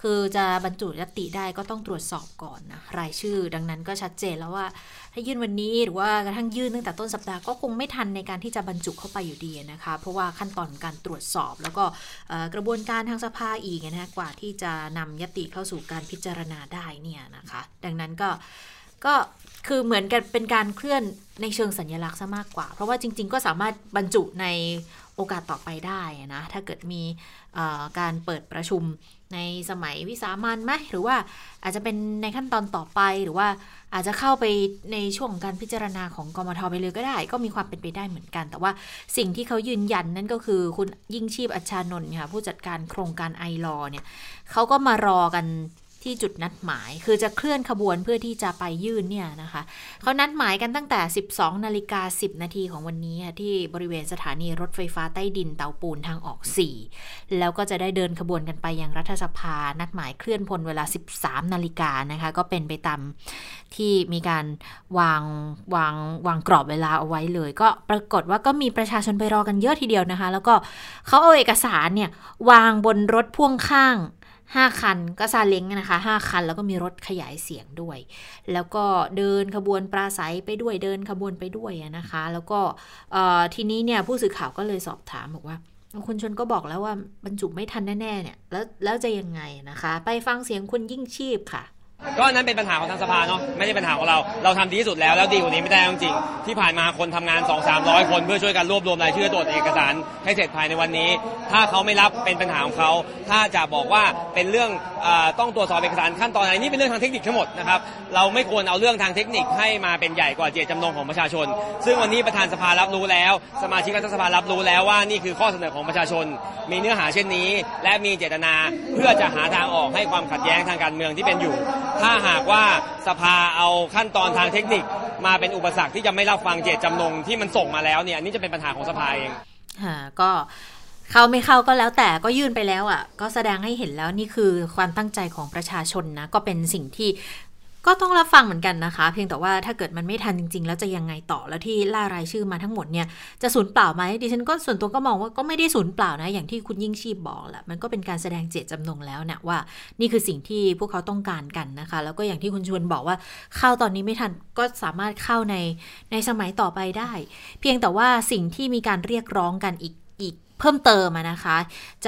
คือจะบรรจุยติได้ก็ต้องตรวจสอบก่อนนะรายชื่อ ดังนั้นก็ชัดเจนแล้วว่าถ้ายื่นวันนี้หรือว่ากระทั่งยื่นตั้งแต่ต้นสัปดาห์ก็คงไม่ทันในการที่จะบรรจุเข้าไปอยู่ดีนะคะ เพราะว่าขั้นตอนการตรวจสอบ แล้วก็กระบวนการทางสภาอีกนะคะกว่าที่จะนำยติเข้าสู่การพิจารณาได้เนี่ยนะคะ ดังนั้นก็ก็ คือเหมือนกันเป็นการเคลื่อนในเชิงสัญลักษณ์ซะมากกว่า เพราะว่าจริง ๆ ก็สามารถบรรจุในโอกาสต่อไปได้นะถ้าเกิดมีการเปิดประชุมในสมัยวิสามันไหมหรือว่าอาจจะเป็นในขั้นตอนต่อไปหรือว่าอาจจะเข้าไปในช่วงการพิจารณาของกมทไปเลยก็ได้ ก็มีความเป็นไปได้เหมือนกัน แต่ว่าสิ่งที่เขายืนยันนั่นก็คือคุณยิ่งชีพอัชชานนท์ค่ะผู้จัดการโครงการไอรอเนี่ยเขาก็มารอกัน ที่จุดนัดหมาย คือจะเคลื่อนขบวนเพื่อที่จะไปยื่นเนี่ยนะคะเขานัดหมายกันตั้งแต่ 12นาฬิกา10 นาทีของวันนี้ที่บริเวณสถานีรถไฟฟ้าใต้ดินเตาปูนทางออก 4 แล้วก็จะได้เดินขบวนกันไปยังรัฐสภา นัดหมายเคลื่อนพลเวลา 13นาฬิกานะคะ ก็เป็นไปตามที่มีการวางวางวางกรอบเวลาเอาไว้เลย ก็ปรากฏว่าก็มีประชาชนไปรอกันเยอะทีเดียวนะคะ แล้วก็เขาเอาเอกสารเนี่ยวางบนรถพ่วงข้าง 5 คันก็ซาเล้งนะคะ 5 คันแล้วก็มีรถขยายเสียงด้วย แล้วก็เดินขบวนปราศัยไปด้วยเดินขบวนไปด้วยนะคะ แล้วก็ทีนี้เนี่ยผู้สื่อข่าวก็เลยสอบถามบอกว่าคุณชนก็บอกแล้วว่าบรรจุไม่ทันแน่ๆเนี่ยแล้วแล้วจะยังไงนะคะ ไปฟังเสียงคุณยิ่งชีพค่ะ ก็นั้นเป็นปัญหาของทางสภาเนาะไม่ใช่ปัญหาของเรา เราทำดีที่สุดแล้วแล้วดีกว่านี้ไม่ได้จริงๆที่ผ่านมาคนทำงาน 2 3 0 0 คนเพื่อช่วยกันรวบรวมรายชื่อตรวจเอกสารให้เสร็จภายในวันนี้ ถ้าเขาไม่รับเป็นปัญหาของเขา ถ้าจะบอกว่าเป็นเรื่องอต้องตรวจสอบเอกสารขั้นตอนอะไรนี่เป็นเรื่องทางเทคนิคทั้งหมดนะครับเราไม่ควรเอาเรื่องทางเทคนิคให้มาเป็นใหญ่กว่าเจตจำนงของประชาชน ซึ่งวันนี้ประธานสภารับรู้แล้ว สมาชิกรัฐสภารับรู้แล้วว่านี่คือข้อเสนอของประชาชน มีเนื้อหาเช่นนี้ และมีเจตนาเพื่อจะหาทางออกให้ความขัดแย้งทางการเมืองที่เป็นอยู่ถ้าหากว่าสภาเอาขั้นตอนทางเทคนิค มาเป็นอุปสรรคที่จะไม่รับฟังเจตจำนงที่มันส่งมาแล้วเนี่ยอันนี้จะเป็นปัญหาของสภาเองค่ะก็เข้าไม่เข้าก็แล้วแต่ก็ยื่นไปแล้วอะ ก็แสดงให้เห็นแล้วนี่คือความตั้งใจของประชาชนนะ ก็เป็นสิ่งที่ ก็ต้องรับฟังเหมือนกันนะคะ เพียงแต่ว่าถ้าเกิดมันไม่ทันจริง ๆ แล้วจะยังไงต่อแล้วที่ล่ารายชื่อมาทั้งหมดเนี่ยจะสูญเปล่าไหมดิฉันก็ส่วนตัวก็มองว่าก็ไม่ได้สูญเปล่านะ อย่างที่คุณยิ่งชีพบอกแหละมันก็เป็นการแสดงเจตจำนงแล้วนะว่า นี่คือสิ่งที่พวกเขาต้องการกันนะคะ แล้วก็อย่างที่คุณชวนบอกว่าเข้าตอนนี้ไม่ทันก็สามารถเข้าในในสมัยต่อไปได้ เพียงแต่ว่าสิ่งที่มีการเรียกร้องกันอีกอีกเพิ่มเติมนะคะ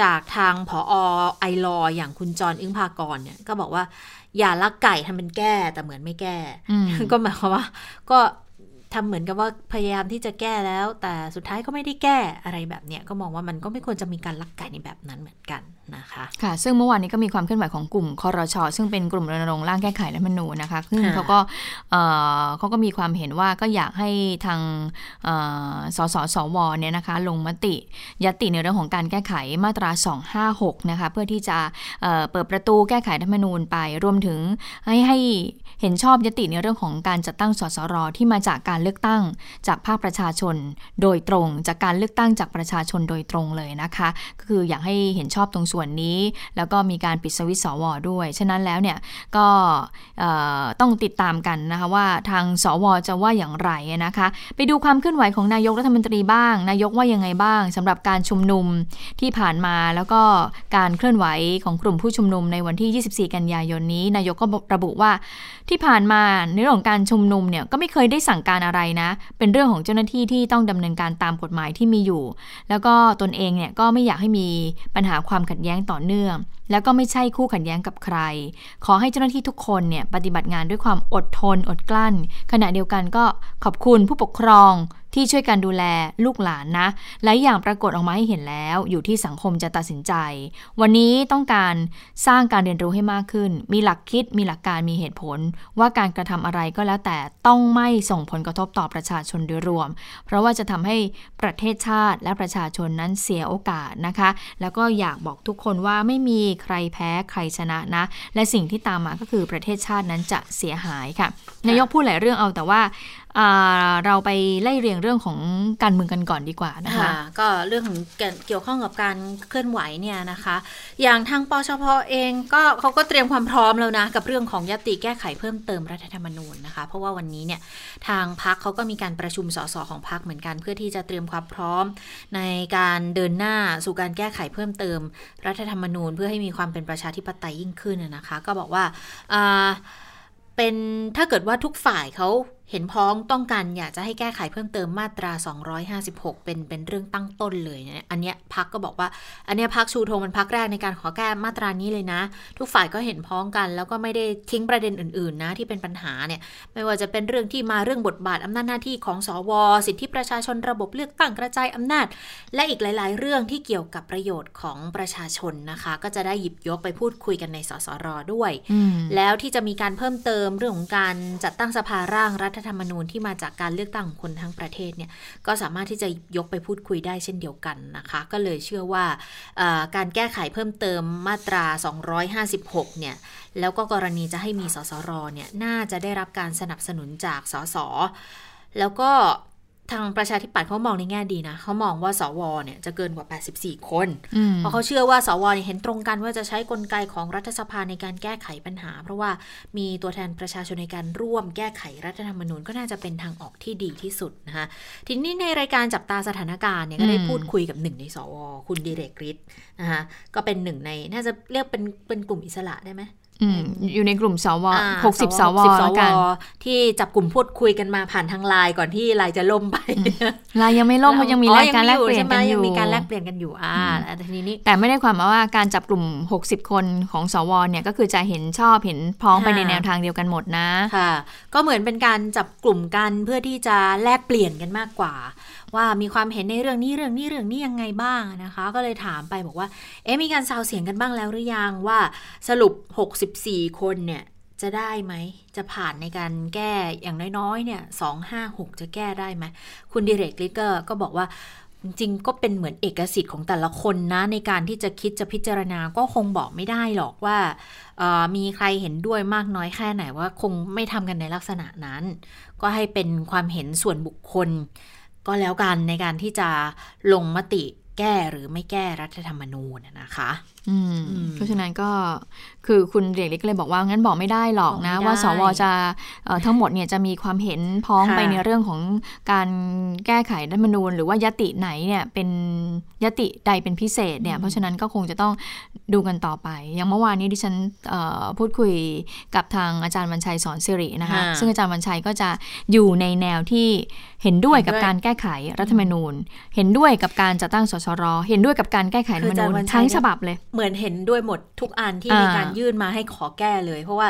จากทางผอไอรออย่างคุณจรอึ้งภากรเนี่ยก็บอกว่า อย่าลักไก่ทำเป็นแก้แต่เหมือนไม่แก้อืมก็หมายความว่า ก็ ทำเหมือนกับว่าพยายามที่จะแก้แล้ว แต่สุดท้ายก็ไม่ได้แก้อะไรแบบเนี้ยก็มองว่ามันก็ไม่ควรจะมีการลักไก่ในแบบนั้นเหมือนกันนะคะค่ะ ซึ่งเมื่อวานนี้ก็มีความเคลื่อนไหวของกลุ่มคอรชอซึ่งเป็นกลุ่มรณรงค์ร่างแก้ไขรัฐธรรมนูญนะคะซึ่งเขาก็เออเขาก็มีความเห็นว่าก็อยากให้ทางเอ่อสสสวเนี่ยนะคะ ลงมติยติในเรื่องของการแก้ไขมาตรา 256 นะคะ เพื่อที่จะเปิดประตูแก้ไขรัฐธรรมนูญไป รวมถึงให้ให้ เห็นชอบยติในเรื่องของการจัดตั้งสสรที่มาจากการเลือกตั้งจากภาคประชาชนโดยตรง จากการเลือกตั้งจากประชาชนโดยตรงเลยนะคะก็คืออยากให้เห็นชอบตรงส่วนนี้ แล้วก็มีการปิดสวิตสวด้วย ฉะนั้นแล้วเนี่ยก็ต้องติดตามกันนะคะว่าทางสวจะว่าอย่างไรนะคะ ไปดูความเคลื่อนไหวของนายกรัฐมนตรีบ้าง นายกว่ายังไงบ้างสำหรับการชุมนุมที่ผ่านมาแล้วก็การเคลื่อนไหวของกลุ่มผู้ชุมนุมในวันที่ 24 กันยายนนี้ นายกก็ระบุว่าที่ที่ผ่านมาในเรื่องของการชุมนุมเนี่ยก็ไม่เคยได้สั่งการอะไรนะ เป็นเรื่องของเจ้าหน้าที่ที่ต้องดำเนินการตามกฎหมายที่มีอยู่ แล้วก็ตนเองเนี่ยก็ไม่อยากให้มีปัญหาความขัดแย้งต่อเนื่อง แล้วก็ไม่ใช่คู่ขัดแย้งกับใคร ขอให้เจ้าหน้าที่ทุกคนเนี่ยปฏิบัติงานด้วยความอดทนอดกลั้น ขณะเดียวกันก็ขอบคุณผู้ปกครอง ที่ช่วยกันดูแลลูกหลานนะหลายอย่างปรากฏออกมาให้เห็นแล้ว อยู่ที่สังคมจะตัดสินใจ วันนี้ต้องการสร้างการเรียนรู้ให้มากขึ้น มีหลักคิดมีหลักการมีเหตุผล ว่าการกระทำอะไรก็แล้วแต่ต้องไม่ส่งผลกระทบต่อประชาชนโดยรวม เพราะว่าจะทำให้ประเทศชาติและประชาชนนั้นเสียโอกาสนะคะ แล้วก็อยากบอกทุกคนว่าไม่มีใครแพ้ใครชนะนะ และสิ่งที่ตามมาก็คือประเทศชาตินั้นจะเสียหายค่ะ นายกพูดหลายเรื่องเอาแต่ว่า เราไปไล่เรียงเรื่องของการเมืองกันก่อนดีกว่านะคะะก็เรื่องของเกี่ยวข้องกับการเคลื่อนไหวเนี่ยนะคะ อย่างทางปชพเองก็เขาก็เตรียมความพร้อมแล้วนะ กับเรื่องของยติแก้ไขเพิ่มเติมรัฐธรรมนูญนะคะ เพราะว่าวันนี้เนี่ยทางพักเขาก็มีการประชุมสสของพักเหมือนกัน เพื่อที่จะเตรียมความพร้อม ในการเดินหน้าสู่การแก้ไขเพิ่มเติม รัฐธรรมนูญ เพื่อให้มีความเป็นประชาธิปไตยยิ่งขึ้นนะคะ ก็บอกว่าเป็นถ้าเกิดว่าทุกฝ่ายเขาเห็นพ้องต้องการอยากจะให้แก้ไขเพิ่มเติมมาตรา 256 เป็นเป็นเรื่องตั้งต้นเลยเนี่ยอันเนี้ยพักก็บอกว่า อันเนี้ยพักชูธงเป็นพักแรกในการขอแก้มาตรานี้เลยนะ ทุกฝ่ายก็เห็นพ้องกัน แล้วก็ไม่ได้ทิ้งประเด็นอื่นๆนะที่เป็นปัญหาเนี่ยไม่ว่าจะเป็นเรื่องที่มาเรื่องบทบาทอำนาจหน้าที่ของสว สิทธิประชาชนระบบเลือกตั้งกระจายอำนาจ และอีกหลาย ๆ เรื่องที่เกี่ยวกับประโยชน์ของประชาชนนะคะ ก็จะได้หยิบยกไปพูดคุยกันในสสรด้วยอืมแล้วที่จะมีการเพิ่มเติมเรื่องของการจัดตั้งสภาร่างรัฐธรรมนูญที่มาจากการเลือกตั้งของคนทั้งประเทศเนี่ยก็สามารถที่จะยกไปพูดคุยได้เช่นเดียวกันนะคะ ก็เลยเชื่อว่าการแก้ไขเพิ่มเติมมาตรา 256 เนี่ยแล้วก็กรณีจะให้มีสสรเนี่ยน่าจะได้รับการสนับสนุนจากสสแล้วก็ ทางประชาธิปัตย์เขามองในแง่ดีนะเขามองว่าสวเนี่ยจะเกินกว่า 84 คนอืมเพราะเขาเชื่อว่าสวเนี่ยเห็นตรงกันว่าจะใช้กลไกของรัฐสภาในการแก้ไขปัญหา เพราะว่ามีตัวแทนประชาชนในการร่วมแก้ไขรัฐธรรมนูญก็น่าจะเป็นทางออกที่ดีที่สุดนะคะทีนี้ในรายการจับตาสถานการณ์เนี่ยก็ได้อืมพูดคุยกับหนึ่งในสว คุณดิเรกฤทธิ์นะคะก็เป็นหนึ่งในน่าจะเรียกเป็นเป็นกลุ่มอิสระได้ไหม อืมอยู่ในกลุ่มสวอ่าหกสิบสว60แล้วกันที่จับกลุ่มพูดคุยกันมาผ่านทางไลน์ก่อนที่ไลน์จะล่มไปลายยังไม่ล่มเพราะยังมีอ๋อรายการแลกเปลี่ยนกันใช่ไหมอยู่ยังมีการแลกเปลี่ยนกันอยู่อ่าแต่ทีนี้นี่แต่ไม่ได้ความหมายว่าการจับกลุ่ม 60 คนของสวเนี่ยก็คือจะเห็นชอบเห็นพ้องไปค่ะในแนวทางเดียวกันหมดนะค่ะ ก็เหมือนเป็นการจับกลุ่มกันเพื่อที่จะแลกเปลี่ยนกันมากกว่า ว่ามีความเห็นในเรื่องนี้เรื่องนี้เรื่องนี้ยังไงบ้างนะคะ ก็เลยถามไปบอกว่า เอ๊ะมีการซาวเสียงกันบ้างแล้วหรือยังว่าสรุป 64 คนเนี่ยจะได้ไหม จะผ่านในการแก้อย่างน้อยๆเนี่ย256จะแก้ได้ไหม คุณดิเรกลิเกอร์ก็บอกว่าจริงก็เป็นเหมือนเอกสิทธิ์ของแต่ละคนนะ ในการที่จะคิดจะพิจารณาก็คงบอกไม่ได้หรอกว่า มีใครเห็นด้วยมากน้อยแค่ไหนว่าคงไม่ทำกันในลักษณะนั้น ก็ให้เป็นความเห็นส่วนบุคคล ก็แล้วกันในการที่จะลงมติแก้หรือไม่แก้รัฐธรรมนูญนะคะ เพราะฉะนั้นก็คือคุณเรียกเล็กเลยบอกว่างั้นบอกไม่ได้หรอกนะบอกไม่ได้ว่าสวจะเอ่อทั้งหมดเนี่ยจะมีความเห็นพ้องค่ะไปในเรื่องของการแก้ไขรัฐธรรมนูญ หรือว่ายติไหนเนี่ยเป็นยติใดเป็นพิเศษเนี่ยเพราะฉะนั้นก็คงจะต้องดูกันต่อไป อย่างเมื่อวานนี้ดิฉันเอ่อพูดคุยกับทางอาจารย์วันชัยสอนสิรินะคะค่ะซึ่งอาจารย์วันชัยก็จะอยู่ในแนวที่เห็นด้วยกับเห็นด้วยการแก้ไขรัฐธรรมนูญ เห็นด้วยกับการจัดตั้งสสรเห็นด้วยกับการแก้ไขรัฐธรรมนูญคืออาจารย์วันชัยทั้งเนี่ยฉบับเลยเหมือนเห็นด้วยหมดทุกอันที่อ่ามีมีการยื่นมาให้ขอแก้เลย เพราะว่า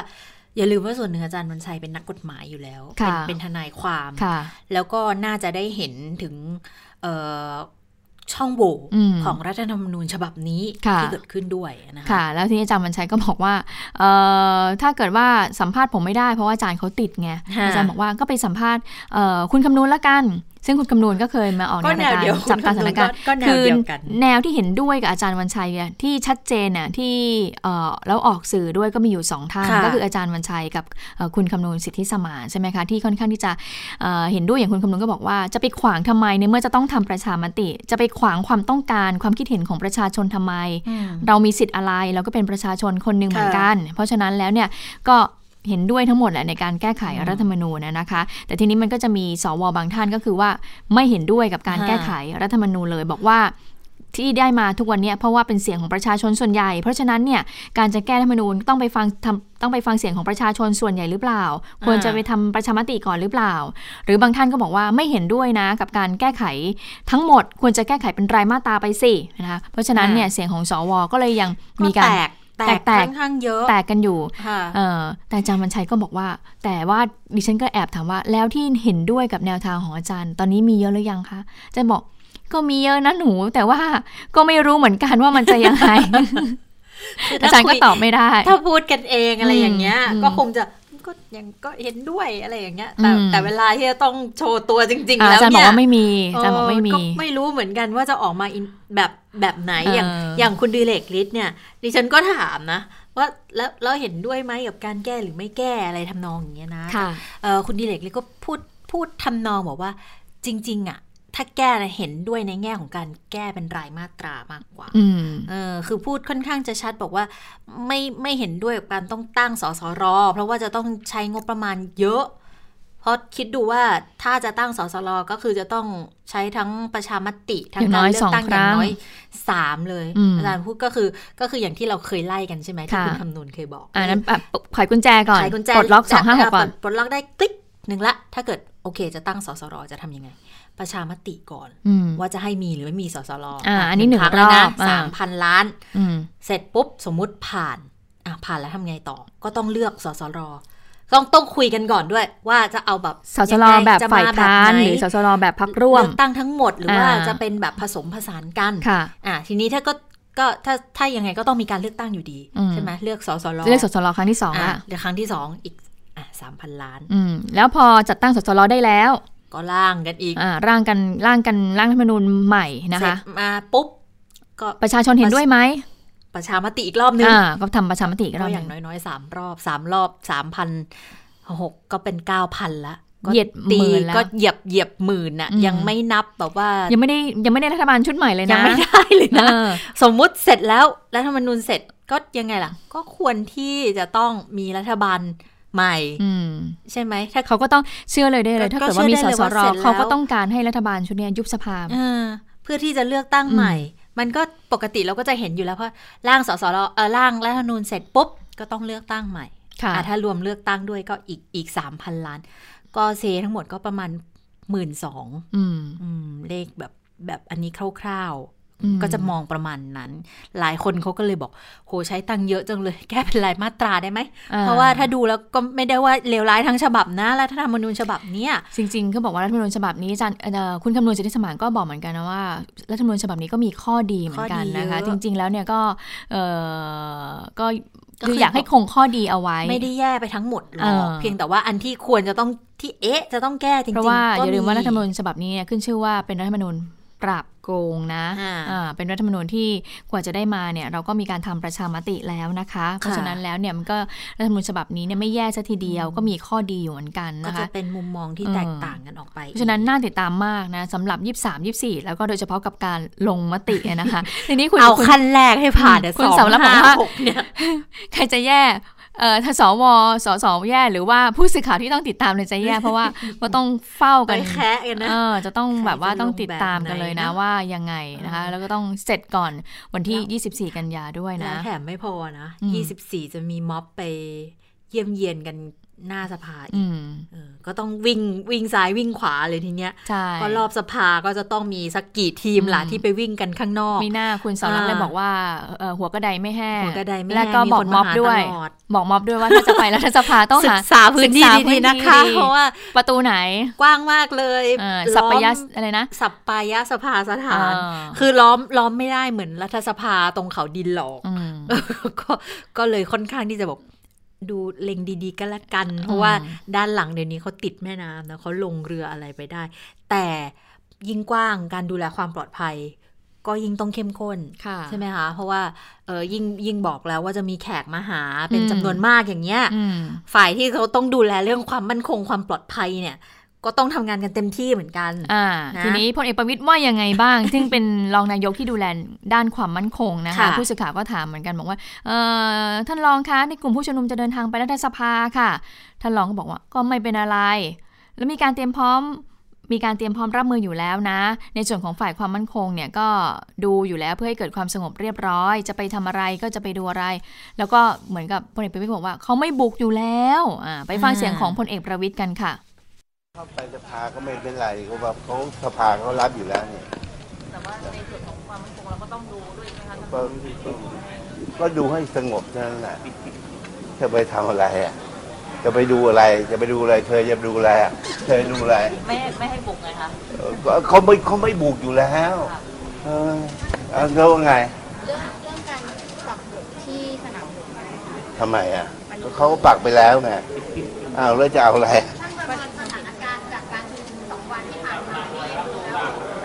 อย่าลืมว่าส่วนหนึ่งอาจารย์วันชัยเป็นนักกฎหมายอยู่แล้ว เป็นค่ะเป็นทนายความค่ะแล้วก็น่าจะได้เห็นถึงเอ่อช่องโหว่อืมของรัฐธรรมนูญฉบับนี้ค่ะที่เกิดขึ้นด้วยนะคะค่ะ แล้วทีนี้อาจารย์วันชัยก็บอกว่าเอ่อถ้าเกิดว่าสัมภาษณ์ผมไม่ได้เพราะว่าอาจารย์เขาติดไงค่ะอาจารย์บอกว่าก็ไปสัมภาษณ์เอ่อคุณคำนวณละกัน ซึ่งคุณคำนวณก็เคยมาออกก็ในแนรายวการเดียวจับตาสถานการณ์ก็แนวคือเดียวกันแนวที่เห็นด้วยกับอาจารย์วันชัยอะที่ชัดเจนน่ะที่เอ่อแล้วออกสื่อด้วยก็มีอยู่สองท่านค่ะก็คืออาจารย์วันชัยกับเอ่อคุณคำนวณสิทธิสมานใช่ไหมคะที่ค่อนข้างที่จะเอ่อเห็นด้วยอย่างคุณคำนวณก็บอกว่า จะไปขวางทำไมในเมื่อจะต้องทำประชามติ จะไปขวางความต้องการความคิดเห็นของประชาชนทำไมอืมเรามีสิทธิ์อะไรเราก็เป็นประชาชนคนหนึ่งเหมือนกัน เพราะฉะนั้นแล้วเนี่ยก็ เห็นด้วยทั้งหมดแหละในการแก้ไขรัฐธรรมนูญนะนะคะ แต่ทีนี้มันก็จะมีสวบางท่านก็คือว่าไม่เห็นด้วยกับการค่ะแก้ไขรัฐธรรมนูญเลยบอกว่าที่ได้มาทุกวันเนี้เพราะว่าเป็นเสียงของประชาชนส่วนใหญ่ เพราะฉะนั้นเนี่ยการจะแก้รัฐธรรมนูญต้องไปฟังทำต้องไปฟังเสียงของประชาชนส่วนใหญ่หรือเปล่า ควรจะไปทำประชามติก่อนหรือเปล่า หรือบางท่านก็บอกว่าไม่เห็นด้วยนะกับการแก้ไขทั้งหมด ควรจะแก้ไขเป็นรายมาตราไปสินะคะเพราะฉะนั้นเนี่ยเสียงของสวก็เลยยังมีก็การแตก แตกแตกค่อนข้างเยอะ แตกกันอยู่ค่ะเออแต่อาจารย์วันชัยก็บอกว่า แต่ว่าดิฉันก็แอบถามว่า แล้วที่เห็นด้วยกับแนวทางของอาจารย์ ตอนนี้มีเยอะหรือยังคะอาจารย์บอกก็มีเยอะนะหนู แต่ว่าก็ไม่รู้เหมือนกันว่ามันจะยังไงคืออาถ้าจารย์ก็คุยตอบไม่ได้ ถ้าพูดกันเองอะไรอย่างเงี้ยอืมก็คงจะ ก็ยังก็เห็นด้วยอะไรอย่างเงี้ย แต่อืมแต่เวลาที่จะต้องโชว์ตัวจริงๆอ่าแล้วอาจารย์บเนี่อกยว่าไม่มีอาจารย์บอกไม่มีเก็ไม่รู้เหมือนกันว่าจะออกมาอินแบบแบบไหนเออออย่างอย่างคุณดีเล็กลิศเนี่ย ดิฉันก็ถามนะว่าแล้วเราเห็นด้วยไหมกับการแก้หรือไม่แก้อะไรทำนองอย่างเงี้ยนะค่ะเออคุณดีเล็กลิศก็พูดพูดทำนองบอกว่าจริง ๆ อะ ถ้าแก้น่ะเห็นด้วยในแง่ของการแก้เป็นรายมาตรามากกว่าอืมเออคือพูดค่อนข้างจะชัดบอกว่า ไม่ไม่เห็นด้วยกับการต้องตั้งสสรเพราะว่าจะต้องใช้งบประมาณเยอะ เพราะคิดดูว่าถ้าจะตั้งสสรก็คือจะต้องใช้ทั้งประชามติทั้งอย่างน้การอยเลือกตั้งสองอย่างครั้งน้อยสามเลยอืมอาจารย์พูดก็คือก็คืออย่างที่เราเคยไล่กันใช่ไหมที่ค่ะคุณคำนวณเคยบอกอ่านั้นแบบไขกุญแจก่อนไขกุญแจปลดล็อกสองห้าหกก่อนปลดล็อกได้คลิกหนึ่งละ ถ้าเกิดโอเค จะตั้งสสรจะทำยังไง ประชามติก่อนอืมว่าจะให้มีหรือไม่มีสสรอ่าอันนี้หนึ่งครั้แล้วนะรอบอ่าสามพันล้านอืมเสร็จปุ๊บสมมุติผ่านอะผ่านแล้วทำไงต่อ ก็ต้องเลือกสสรต้องต้องคุยกันก่อนด้วย ว่าจะเอาแบบสสรยังไงแบบจะมฝ่ายค้านแบบไหรือสสรแบบพักร่วมเลือกตั้งทั้งหมดหรือว่าอ่าจะเป็นแบบผสมผสานกันค่ะอะทีนี้ถ้าก็ก็ถ้าถ้ายังไงก็ต้องมีการเลือกตั้งอยู่ดีอืมใช่ไหมเลือกสสรเลือกสสรครั้งที่สองอะละเดี๋ยวครั้งที่สองอีกอะสามพันล้าน อืมแล้วพอจัดตั้งสสรได้แล้ว ก็ล่างกันอีกอ่าร่างกันร่างกันร่างรัฐธรรมนูญใหม่นะเสร็คะจมาปุ๊บก็ประชาชนเห็นด้วยไหมประชามติอีกรอบนึงอ่าก็ทำประชามติอีกรก็อบอหย่านึ่งงน้อยๆสามรอบสามรอบสามพันหกก็เป็นเก้าพันละก็เหยียดหตีมื่นแล้วก็เหยียบเหยียบหมื่นน่ะอืมยังไม่นับแบบว่า ยังไม่ได้ยังไม่ได้รัฐบาลชุดใหม่เลยนะยังไม่ได้เลยนะเออสมมุติเสร็จแล้วรัฐธรรมนูญเสร็จก็ยังไงล่ะ ก็ควรที่จะต้องมีรัฐบาล ใหม่อืมใช่ไหมถ้าเขาก็ต้องเชื่อเลยได้เลยก็ถ้าเกิดว่ามีสเชื่อได้สเลยว่ารเสร็จแล้วเขาก็ต้องการให้รัฐบาลชุดเนี้ยยุบสภาเออเพื่อที่จะเลือกตั้งใหม่ มันก็ปกติเราก็จะเห็นอยู่แล้วเพราะร่างสสรเออร่างรัฐธรรมนูญเสร็จปุ๊บก็ต้องเลือกตั้งใหม่ค่ะอะถ้ารวมเลือกตั้งด้วยก็อีกอีกสามพันล้าน ก็เซทั้งหมดก็ประมาณหมื่นสองอืมเลขแบบแบบอันนี้คร่าวอืมๆ ก็จะมองประมาณนั้น หลายคนเขาก็เลยบอก โหใช้ตังค์เยอะจังเลย แก้เป็นรายมาตราได้ไหมอ่เพราะว่าถ้าดูแล้วก็ไม่ได้ว่าเลวร้ายทั้งฉบับนะรัฐธรรมนูญฉบับเนี้ยจริงๆเขาบอกว่ารัฐธรรมนูญฉบับนี้อาจารย์เอ่อคุณคำนวณสิทธิสมานก็บอกเหมือนกันนะว่ารัฐธรรมนูญฉบับนี้ก็มีข้อดีเหมือนกันนะคะข้อดีเยจอะริง ๆ แล้วเนี่ยก็เออก็ก็คือคืออยากให้คงข้อดีเอาไว้ ไม่ได้แย่ไปทั้งหมดหรเออกอเพียงแต่ว่าอันที่ควรจะต้องที่เอ๊ะจะต้องแก้จริงๆเพราะว่าก็อย่าลืมว่ามีรัฐธรรมนูญฉบับนี้เนี่ยขึ้นชื่อว่าเป็นรัฐธรรมนูญ ปราบโกงนะอ่าอ่าเป็นรัฐธรรมนูญที่กว่าจะได้มาเนี่ยเราก็มีการทำประชามติแล้วนะคะ เพราะฉะนั้นแล้วเนี่ยมันก็รัฐธรรมนูญฉบับนี้เนี่ยไม่แย่ซะทีเดียวก็มีข้อดีอยู่เหมือนกันก็นะจะคะเป็นมุมมองที่เออแตกต่างกันออกไป เพราะฉะนั้นน่าติดตามมากนะสำหรับ 23 24 แล้วก็โดยเฉพาะกับการลงมติอะนะคะทีนี้คุณเอาคุณขั้นแรกให้ผ่านเดี๋ยวคุณสองสำรับบอกห้าว่าหกเนี่ยใครจะแย่ เอ่อถ้าสวสสแย่หรือว่าผู้สื่อข่าวที่ต้องติดตามเลยจะแย่เพราะว่าก็ต้องเฝ้าไปกันแคะกันนะเออจะต้องแบบว่าใครจะต้องติดตามกันเลยนะลงแบบไหนนะว่ายังไงนะคะ แล้วก็ต้องเสร็จก่อนวันที่ 24 กันยาด้วยแล้นะวแถมไม่พอนะอืมยี่สิบสี่จะมีม็อบไปเยี่ยมเยียนกัน หน้าสภาอีอืกมเออก็ต้องวิ่งวิ่งซ้ายวิ่งขวาเลยทีเนี้ยใช่ก็รอบสภาก็จะต้องมีสักกี่ทีมล่ะอืมที่ไปวิ่งกันข้างนอกมีหน้าคุณสาวรักษ์เลยอ่าบอกว่าเอ่อหัวกระไดไม่แห้งหัวกระไดไม่แล้วแห้งก็มีบอกคนม็อบมาหาด้วยตลอดบอกม็อบด้วยว่าถ้าจะไปรัฐสภาต้องศึหากษาพื้นที่ศึกษาดีๆนะคะดีๆเพราะว่าประตูไหนกว้างมากเลยเอ่อล้อมสัปยะอะไรนะสัปปายะสภาสถานอ่าคือล้อมล้อมไม่ได้เหมือนรัฐสภาตรงเขาดินหรอกอืมก็ก็เลยค่อนข้างที่จะบอก ดูเล็งดีๆก็แล้วกัน เพราะว่าด้านหลังเดี๋ยวนี้เขาติดแม่น้ำนะเขาลงเรืออะไรไปได้ แต่ยิ่งกว้างการดูแลความปลอดภัย ก็ยิ่งต้องเข้มข้นค่ะใช่ไหมคะ เพราะว่าเออยิ่งยิ่งบอกแล้วว่าจะมีแขกมาหาเป็นอืมจำนวนมากอย่างเงี้ยอืมฝ่ายที่เขาต้องดูแลเรื่องความมั่นคงความปลอดภัยเนี่ย ก็ต้องทำงานกันเต็มที่เหมือนกันอ่านะทีนี้พลเอกประวิตยว่ายังไงบ้าง ซึ่งเป็นรองนายกที่ดูแลด้านความมั่นคงนะคะค่ะผู้สื่อข่าวก็ถามเหมือนกันบอกว่าเอ่อท่านรองคะในกลุ่มผู้ชุมนุมจะเดินทางไปรัฐสภาค่ะ ท่านรองก็บอกว่าก็ไม่เป็นอะไร แล้วมีการเตรียมพร้อมมีการเตรียมพร้อมรับมืออยู่แล้วนะ ในส่วนของฝ่ายความมั่นคงเนี่ยก็ดูอยู่แล้วเพื่อให้เกิดความสงบเรียบร้อย จะไปทำอะไรก็จะไปดูอะไร แล้วก็เหมือนกับพลเอกประวิตยบอกว่าเขาไม่บุกอยู่แล้วอ่าไปฟังเสียงของพลเอกประวิตยกันค่ะ เข้าไปสภาก็ไม่เป็นไรเขาแบบเขาสภาเขารับอยู่แล้วนี่แต่ว่าในส่วนของความมั่นคงเราก็ต้องดูด้วยนะคะก็ก็ดูให้สงบเท่านั้นแหละจะไปทำอะไรอะ จะไปดูอะไร จะไปดูอะไร เธอจะดูอะไรอะเธอดูอะไร ไม่ไม่ให้บุกไงคะเออก็เขาไม่เขาไม่บุกอยู่แล้วเออเอาแล้วว่าไงเรื่องเรื่องการปักหมุดที่สนามหลวงนะคะทำไมอะก็เขาก็ปักไปแล้วไงอ้าวแล้วจะเอาอะไร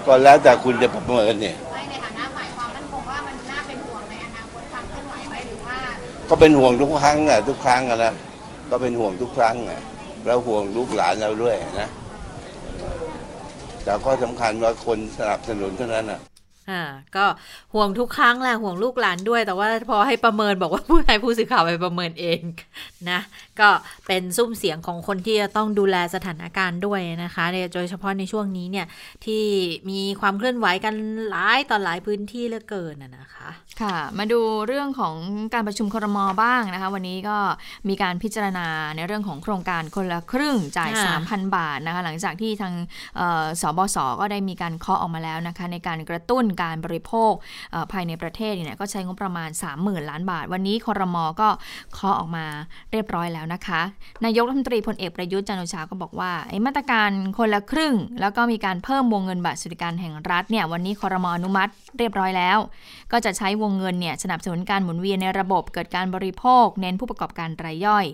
ก็แล้วแต่คุณจะประเมินเนี่ยไม่ในฐานะฝ่ายความมั่นคงว่ามันน่าเป็นห่วงในอนาคตความเคลื่อนไหวไหมหรือว่าก็เป็นห่วงทุกครั้งอะทุกครั้งอะนะก็เป็นห่วงทุกครั้งอะแล้วห่วงลูกหลานเราด้วยนะ แต่ข้อสำคัญว่าคนสนับสนุนเท่านั้นอะอ่าก็ห่วงทุกครั้งแหละห่วงลูกหลานด้วย แต่ว่าพอให้ประเมินบอกว่าผู้ให้ผู้สื่อข่าวไปประเมินเองนะ ก็เป็นซุ้มเสียงของคนที่จะต้องดูแลสถานการณ์ด้วยนะคะโดยเฉพาะในช่วงนี้เนี่ยที่มีความเคลื่อนไหวกันหลายต่อหลายพื้นที่เหลือเกินนะนะคะ ค่ะ มาดูเรื่องของการประชุมครมบ้างนะคะ วันนี้ก็มีการพิจารณาในเรื่องของโครงการคนละครึ่งจ่ายค่ะ3,000 บาทนะคะหลังจากที่ทางเอ่อสบสก็ได้มีการเคาะออกมาแล้วนะคะ ในการกระตุ้นการบริโภคเอ่อภายในประเทศเนี่ยก็ใช้งบประมาณ 30,000 ล้านบาท วันนี้ครมก็เคาะออกมาเรียบร้อยแล้วนะคะ นายกรัฐมนตรีพลเอกประยุทธ์จันโอชาก็บอกว่าไอ้มาตรการคนละครึ่ง แล้วก็มีการเพิ่มวงเงินบัตรสวัสดิการแห่งรัฐเนี่ยวันนี้คอรมอนุมัติเรียบร้อยแล้ว ก็จะใช้วงเงินเนี่ยสนับสนุนการหมุนเวียนในระบบเกิดการบริโภค เน้นผู้ประกอบการรายย่อย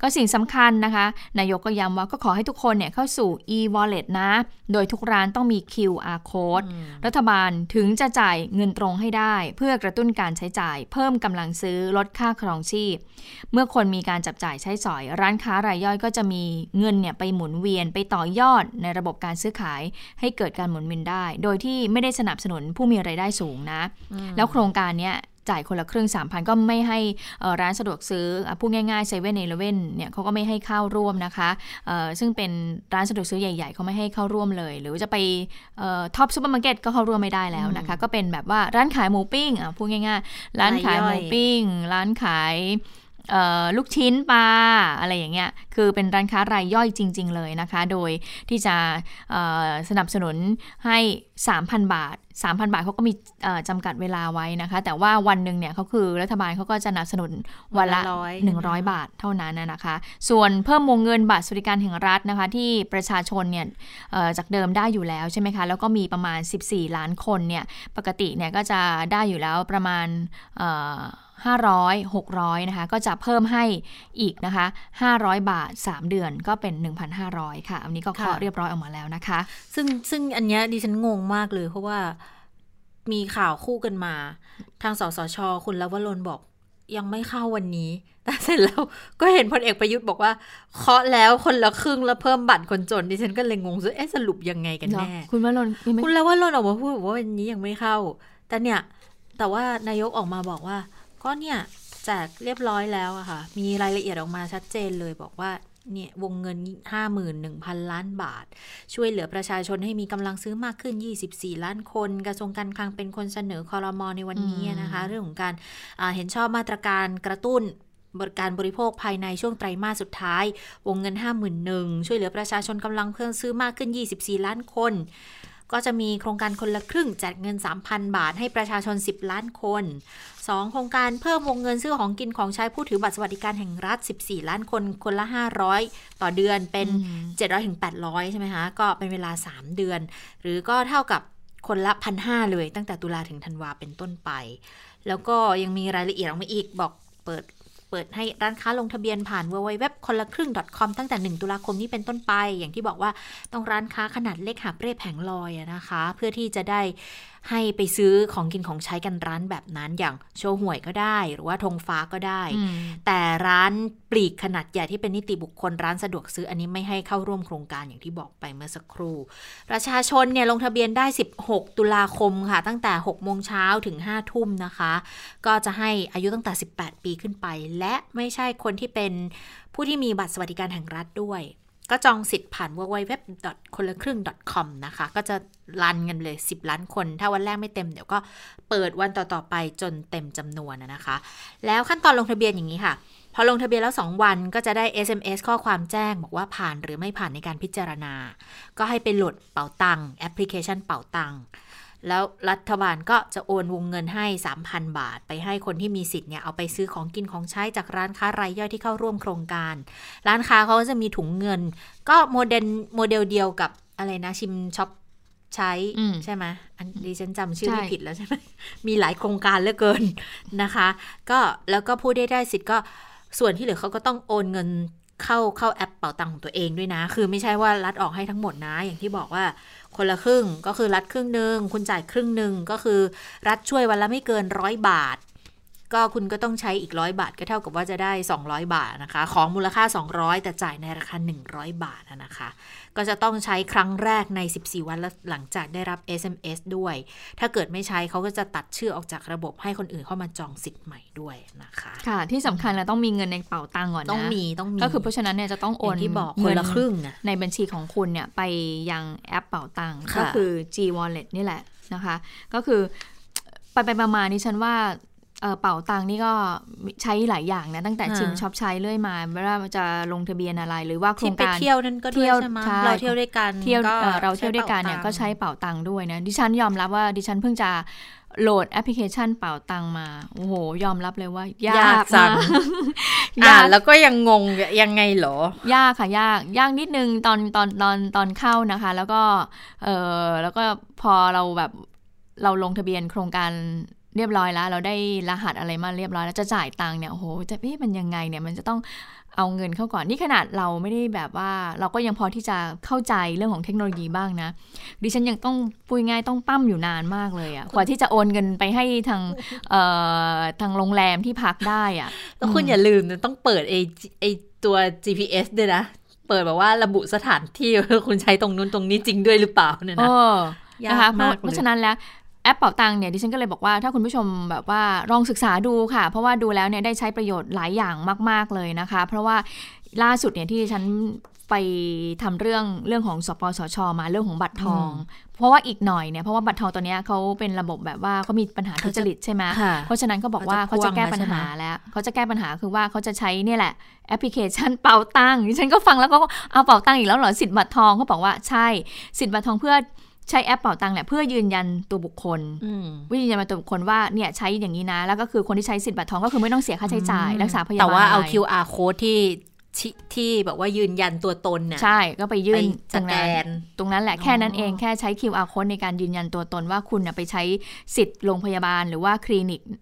ก็สิ่งสำคัญนะคะ นายกก็ย้ำว่าก็ขอให้ทุกคนเนี่ยเข้าสู่ e-wallet นะ โดยทุกร้านต้องมี QR code รัฐบาลถึงจะจ่ายเงินตรงให้ได้ เพื่อกระตุ้นการใช้จ่าย เพิ่มกำลังซื้อลดค่าครองชีพ เมื่อคนมีการจับจ่ายใช้สอย ร้านค้ารายย่อยก็จะมีเงินเนี่ยไปหมุนเวียนไปต่อยอดในระบบการซื้อขายให้เกิดการหมุนเวียนได้ โดยที่ไม่ได้สนับสนุนผู้มีรายได้สูงนะ แล้วโครงการเนี้ยจ่ายคนละครึ่ง 3,000 ก็ไม่ให้เอ่อร้านสะดวกซื้ออะพูดง่ายๆเซเว่นเอเลเว่นเนี่ยเขาก็ไม่ให้เข้าร่วมนะคะเอ่อซึ่งเป็นร้านสะดวกซื้อใหญ่ๆเขาไม่ให้เข้าร่วมเลย หรือว่าจะไปท็อปซูเปอร์มาร์เก็ตก็เข้าร่วมไม่ได้แล้วนะคะ ก็เป็นแบบว่าร้านขายหมูปิ้งอะพูดง่ายๆ ร้านขายหมูปิ้ง ร้านขายเอ่อ ลูกชิ้นปลาอะไรอย่างเงี้ย คือเป็นร้านค้ารายย่อยจริง ๆ เลยนะคะ โดยที่จะเอ่อสนับสนุนให้ 3,000 บาท 3,000 บาทเขาก็มีเอ่อจำกัดเวลาไว้นะคะ แต่ว่าวันหนึ่งเนี่ยเขาคือรัฐบาลเขาก็จะสนับสนุนวันละวันละร้อย100 บาทเท่านั้นนะนะคะ ส่วนเพิ่มวงเงินบัตรสวัสดิการแห่งรัฐนะคะ ที่ประชาชนเนี่ยเอ่อจากเดิมได้อยู่แล้วใช่ไหมคะ แล้วก็มีประมาณ 14 ล้านคนเนี่ย ปกติเนี่ยก็จะได้อยู่แล้วประมาณเอ่อ 500 600นะคะก็จะเพิ่มให้อีกนะคะ500 บาท 3 เดือนก็เป็น 1,500 ค่ะ อันนี้ก็เคาะค่ะเรียบร้อยออกมาแล้วนะคะ ซึ่งซึ่งอันเนี้ยดิฉันงงมากเลยเพราะว่ามีข่าวคู่กันมา ทางสสช คุณลวรนบอกยังไม่เข้าวันนี้ แต่เสร็จแล้วก็เห็นพลเอกประยุทธ์บอกว่า เคาะแล้วคนละครึ่งแล้วเพิ่มบัตรคนจนดิฉันก็เลยงงซะเอ๊ะสรุปยังไงกันแน่คุณวรนมีไหมคุณลวรนออกมาพูดบอกว่าวันนี้ยังไม่เข้า แต่เนี่ย แต่ว่านายกออกมาบอกว่า ก็เนี่ยแจกเรียบร้อยแล้วอะค่ะ มีรายละเอียดออกมาชัดเจนเลยบอกว่าเนี่ยวงเงิน 51,000 ล้านบาท ช่วยเหลือประชาชนให้มีกำลังซื้อมากขึ้น 24 ล้านคน กระทรวงการคลังเป็นคนเสนอคอรมอในวันนี้นะคะ เรื่องของการาเห็นชอบมาตรการกระตุ้นบริการบริโภคภายในช่วงไตรมาสสุดท้าย วงเงิน 51,000ช่วยเหลือประชาชนกำลังเพิ่มซื้อมากขึ้น 24 ล้านคน ก็จะมีโครงการคนละครึ่งแจกเงิน 3,000 บาทให้ประชาชน 10 ล้านคน 2 โครงการเพิ่มวงเงินซื้อของกินของใช้ผู้ถือบัตรสวัสดิการแห่งรัฐ 14 ล้านคนคนละ 500 ต่อเดือนเป็น 700ถึง800 ใช่ไหมคะ ก็เป็นเวลา 3 เดือน หรือก็เท่ากับคนละพันห้าเลยตั้งแต่ตุลาถึงธันวาเป็นต้นไป แล้วก็ยังมีรายละเอียดออกมาอีกบอกเปิดเปิดให้ร้านค้าลงทะเบียนผ่าน www คนละครึ่ง .com ตั้งแต่ 1 ตุลาคมนี้เป็นต้นไป อย่างที่บอกว่าต้องร้านค้าขนาดเล็กหาบเร่แผงลอยอะนะคะ เพื่อที่จะได้ให้ไปซื้อของกินของใช้กันร้านแบบนั้น อย่างโชห่วยก็ได้ หรือว่าธงฟ้าก็ได้อืมแต่ร้านปลีกขนาดใหญ่ที่เป็นนิติบุคคลร้านสะดวกซื้ออันนี้ไม่ให้เข้าร่วมโครงการอย่างที่บอกไปเมื่อสักครู่ ประชาชนเนี่ยลงทะเบียนได้ 16 ตุลาคมค่ะ ตั้งแต่ 6 โมงเช้าถึง 5 ทุ่มนะคะ ก็จะให้อายุตั้งแต่ 18 ปีขึ้นไป และไม่ใช่คนที่เป็น ผู้ที่มีบัตรสวัสดิการแห่งรัฐด้วย ก็จองสิทธิ์ผ่าน www คนละครึ่ง .com นะคะ ก็จะรันกันเลย 10 ล้านคน ถ้าวันแรกไม่เต็มเดี๋ยวก็เปิดวันต่อๆไปจนเต็มจำนวนนะคะ แล้วขั้นตอนลงทะเบียนอย่างนี้ค่ะพอลงทะเบียนแล้ว 2 วันก็จะได้ SMS ข้อความแจ้ง บอกว่าผ่านหรือไม่ผ่านในการพิจารณา ก็ให้ไปโหลดเป๋าตังแอปพลิเคชันเป๋าตัง แล้วรัฐบาลก็จะโอนวงเงินให้ 3,000 บาท ไปให้คนที่มีสิทธิ์เนี่ยเอาไปซื้อของกินของใช้จากร้านค้ารายย่อยที่เข้าร่วมโครงการ ร้านค้าเขาก็จะมีถุงเงิน ก็โมเดลโมเดลเดียวกับอะไรนะชิมช็อปใช้อืมใช่ไหมอันดิฉันจำชื่อใช่ไม่ผิดแล้วใช่ไหมมีหลายโครงการเหลือเกินนะคะ ก็แล้วก็ผู้ได้ได้สิทธิ์ก็ส่วนที่เหลือเขาก็ต้องโอนเงินเข้าเข้าแอปเป๋าตังค์ของตัวเองด้วยนะ คือไม่ใช่ว่ารัฐออกให้ทั้งหมดนะ อย่างที่บอกว่า คนละครึ่งก็คือรัฐครึ่งหนึ่งคุณจ่ายครึ่งหนึ่งก็คือ รัฐช่วยวันละไม่เกินร้อยบาท ก็คุณก็ต้องใช้อีกร้อยบาท ก็เท่ากับว่าจะได้ 200 บาทนะคะ ของมูลค่า 200 แต่จ่ายในราคา 100 บาทนะคะ ก็จะต้องใช้ครั้งแรกใน 14 วันแล้วหลังจากได้รับ SMS ด้วย ถ้าเกิดไม่ใช้เขาก็จะตัดชื่อออกจากระบบให้คนอื่นเข้ามาจองสิทธิ์ใหม่ด้วยนะคะ ค่ะ ที่สำคัญเราต้องมีเงินในเป๋าตังค์ก่อนนะ ต้องมีต้องมี ก็คือเพราะฉะนั้นเนี่ยจะต้องโออนย่างที่บอกคเงินละครึ่งนะในบัญชีของคุณเนี่ยไปยังแอปเป๋าตังค์ค่ะก็คือ G Wallet นี่แหละนะคะ ก็คือไปไปมาๆนี่ฉันว่า เอ่อเป๋าตังค์นี่ก็ใช้หลายอย่างนะตั้งแต่ชิมช็อปใช้เรื่อยมาไม่ว่าจะลงทะเบียนอะไรหรือว่าโครที่งไปการเที่ยวนั่นก็ด้วยใช่ไหมเราเที่ยวด้วยกันเที่ยวก็เอ่อเราเที่ยวด้วยกันเนี่ยใช้ก็ป๋าตังค์ใช้เป๋าตังค์ด้วยนะดิฉันยอมรับว่าดิฉันเพิ่งจะโหลดแอปพลิเคชันเป๋าตังค์มาโอ้โห ยอมรับเลยว่ายายากกจังมากอ่ายากแล้วก็ยังงงยังไงเหรอ ยากค่ะยาก ยากนิดนึงตอนตอนตอนตอนเข้านะคะ แล้วก็เออแล้วก็พอเราแบบเราลงทะเบียนโครงการ เรียบร้อยแล้ว เราได้รหัสอะไรมาเรียบร้อยแล้วจะจ่ายตังค์เนี่ยโอ้โหจะเอ๊ะมันยังไงเนี่ยมันจะต้องเอาเงินเข้าก่อนนี่ขนาดเราไม่ได้แบบว่า เราก็ยังพอที่จะเข้าใจเรื่องของเทคโนโลยีบ้างนะดิฉันยังต้องพูดง่ายต้องปั้มอยู่นานมากเลยอะกว่าที่จะโอนเงินไปให้ทางเอ่อทางโรงแรมที่พักได้อะแล้วคุณอย่าลืมนะต้องเปิดไอไอตัว GPS ด้วยนะเปิดแบบว่าระบุสถานที่ว่าคุณใช้ตรงนู้นตรงนี้จริงด้วยหรือเปล่าเนี่ยเอนะอนะคะยากเพมาราะกเลยเพราะฉะนั้นแล้ว แอปเป๋าตังค์เนี่ยดิฉันก็เลยบอกว่าถ้าคุณผู้ชมแบบว่าลองศึกษาดูค่ะ เพราะว่าดูแล้วเนี่ยได้ใช้ประโยชน์หลายอย่างมาก ๆ เลยนะคะ เพราะว่าล่าสุดเนี่ยที่ฉันไปทำเรื่องเรื่องของสปสช มาเรื่องของบัตรทอง เพราะว่าอีกหน่อยเนี่ยเพราะว่าบัตรทองตัวเนี้ยเขาเป็นระบบแบบว่าเขามีปัญหาทุจริตใช่ไหมค่ะเพราะฉะนั้นก็บอกว่าเขาเขาจะจะแก้พ่วงปัญแล้วใช่ไหมหาแล้วเขาจะแก้ปัญหาคือว่าเขาจะใช้เนี่ยแหละแอปพลิเคชันเป๋าตังค์ดิฉันก็ฟังแล้วก็เอาเป๋าตังค์อีกแล้วเหรอสิทธิ์บัตรทองเขาบอกว่าใช่สิทธิ์บัตรทองเพื่อ ใช้แอปเป๋าตังค์เนี่ยเพื่อยืนยันตัวบุคคลอืมวิยืนยันตัวบุคคลว่าเนี่ยใช้อย่างนี้นะ แล้วก็คือคนที่ใช้สิทธิ์บัตรทองก็คือไม่ต้องเสียค่าใช้จ่าย รักษาพยาบาลแต่ว่าเอาอะไร QR code ที่ที่ที่แบบว่ายืนยันตัวตนน่ะใช่ก็ไปยื่นไปตรงนั้นสแกนตรงนั้นแหละอ๋อแค่นั้นเองแค่ใช้ QR code ในการยืนยันตัวตนว่าคุณน่ะไปใช้สิทธิ์โรงพยาบาลหรือว่าคลินิกเอ่อ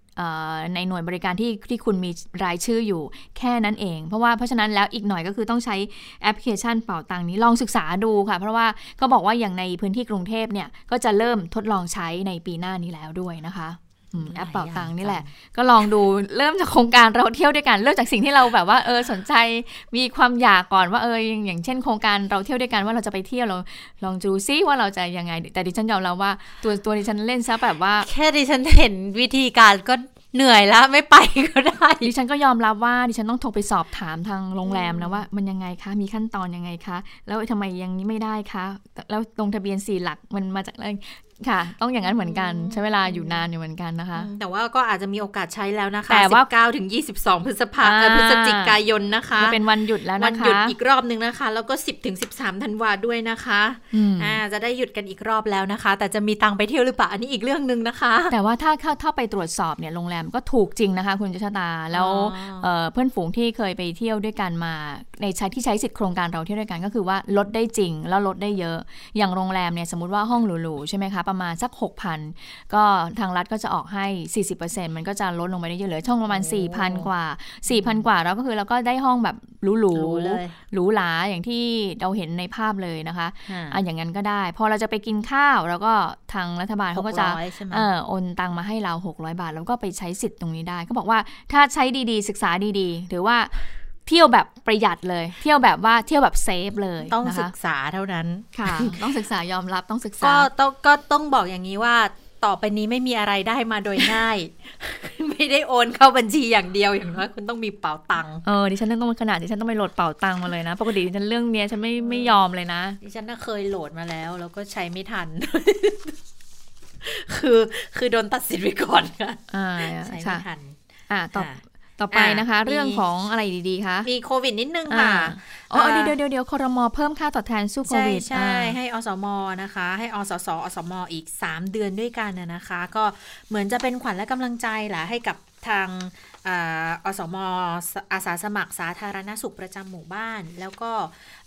ในหน่วยบริการที่ที่คุณมีรายชื่ออยู่แค่นั้นเอง เพราะว่าเพราะฉะนั้นแล้วอีกหน่อยก็คือต้องใช้แอปพลิเคชันเป่าตังนี้ลองศึกษาดูค่ะ เพราะว่าเขาบอกว่าอย่างในพื้นที่กรุงเทพเนี่ยก็จะเริ่มทดลองใช้ในปีหน้านี้แล้วด้วยนะคะ แอปเป่าตังนี่แหละ ก็ลองดูเริ่มจากโครงการเราเที่ยวด้วยกัน เริ่มจากสิ่งที่เราแบบว่าเออสนใจมีความอยากก่อนว่าเอออย่างอย่างเช่นโครงการเราเที่ยวด้วยกันว่าเราจะไปเที่ยวเราลองดูซิว่าเราจะยังไง แต่ดิฉันยอมรับว่าตัวตัวดิฉันเล่นซะแบบว่า แค่ดิฉันเห็นวิธีการก็เหนื่อยแล้วไม่ไปก็ได้ ดิฉันก็ยอมรับว่าดิฉันต้องโทรไปสอบถามทางโรงแรมนะว่า มันยังไงคะ มีขั้นตอนยังไงคะ แล้วทำไมยังนี้ไม่ได้คะ แล้วลงทะเบียนสี่หลักมันมาจากอะไร ค่ะ ต้องอย่างนั้นเหมือนกันใช้เวลาอยู่นานอยู่เหมือนกันนะคะ แต่ว่าก็อาจจะมีโอกาสใช้แล้วนะคะแต่ว่า19ถึง 22 พฤษภาคมอ่าพฤศจิกายนนะคะจะเป็นวันหยุดแล้วนะคะวันหยุดอีกรอบหนึ่งนะคะ แล้วก็ 10ถึง13ธันวาด้วยนะคะอืมอ่าจะได้หยุดกันอีกรอบแล้วนะคะ แต่จะมีตังค์ไปเที่ยวหรือเปล่าอันนี้อีกเรื่องหนึ่งนะคะ แต่ว่าถ้าถ้าถ้าไปตรวจสอบเนี่ยโรงแรมก็ถูกจริงนะคะ คุณจชะตาแล้วอ๋อเอ่อเพื่อนฝูงที่เคยไปเที่ยวด้วยกันมา ในใช้ที่ใช้สิทธิ์โครงการเราเที่ยวด้วยกันก็คือว่าลดได้จริงแล้วลดได้เยอะ อย่างโรงแรมเนี่ยสมมติว่าห้องหรูๆใช่ไหมคะประมาณสัก 6,000 ก็ทางรัฐก็จะออกให้ 40%มันก็จะลดลงไปได้เยอะเหลือช่องประมาณ 4,000 กว่า 4,000 กว่าแล้วก็คือเราก็ได้ห้องแบบหรูหรูๆเลยหรูหราอย่างที่เราเห็นในภาพเลยนะคะอ่าอะอย่างนั้นก็ได้ พอเราจะไปกินข้าวแล้วก็ทางรัฐบาลเขาก็จะ600ใช่ไหมเออโอนตังมาให้เรา 600 บาท แล้วก็ไปใช้สิทธิ์ตรงนี้ได้เขาบอกว่าถ้าใช้ดีๆ ศึกษาดีๆถือว่า เที่ยวแบบประหยัดเลย เที่ยวแบบว่าเที่ยวแบบเซฟเลยต้องนะคะศึกษาเท่านั้นค่ะ ต้องศึกษายอมรับต้องศึกษาก็ต้องก็ต้องบอกอย่างนี้ว่าต่อไปนี้ไม่มีอะไรได้มาโดยง่าย ไม่ได้โอนเข้าบัญชีอย่างเดียวอย่างน้อยคุณต้องมีเป๋าตังค์เออดิฉันต้องขนาดดิฉันต้องไปโหลดเป่าตังค์มาเลยนะปกติดิฉันเรื่องเนี้ยฉันไม่ไม่ยอมเลยนะ ดิฉันน่ะเคยโหลดมาแล้ว แล้วก็ใช้ไม่ทัน คือคือโดนตัดสิทธิ์ไปก่อนค่ะอ่าใช้ไม่ค่ะทันอ่าต่อค่ะ ต่อไปนะคะอะเรื่องมีของอะไรดีๆคะมีโควิดนิดนึงอ่าค่ะอ๋ออ่าเดี๋ยวเดี๋ยวเดี๋ยวคอรมอเพิ่มค่าตอบแทนสู้โคใช่วิดใช่อ่าให้อสมนะคะ ให้อสสอสมอีก 3 เดือนด้วยกันนะนะคะ ก็เหมือนจะเป็นขวัญและกำลังใจแหละให้กับ ทางอสมอาสาสมัครสาธารณสุขประจำหมู่บ้าน แล้วก็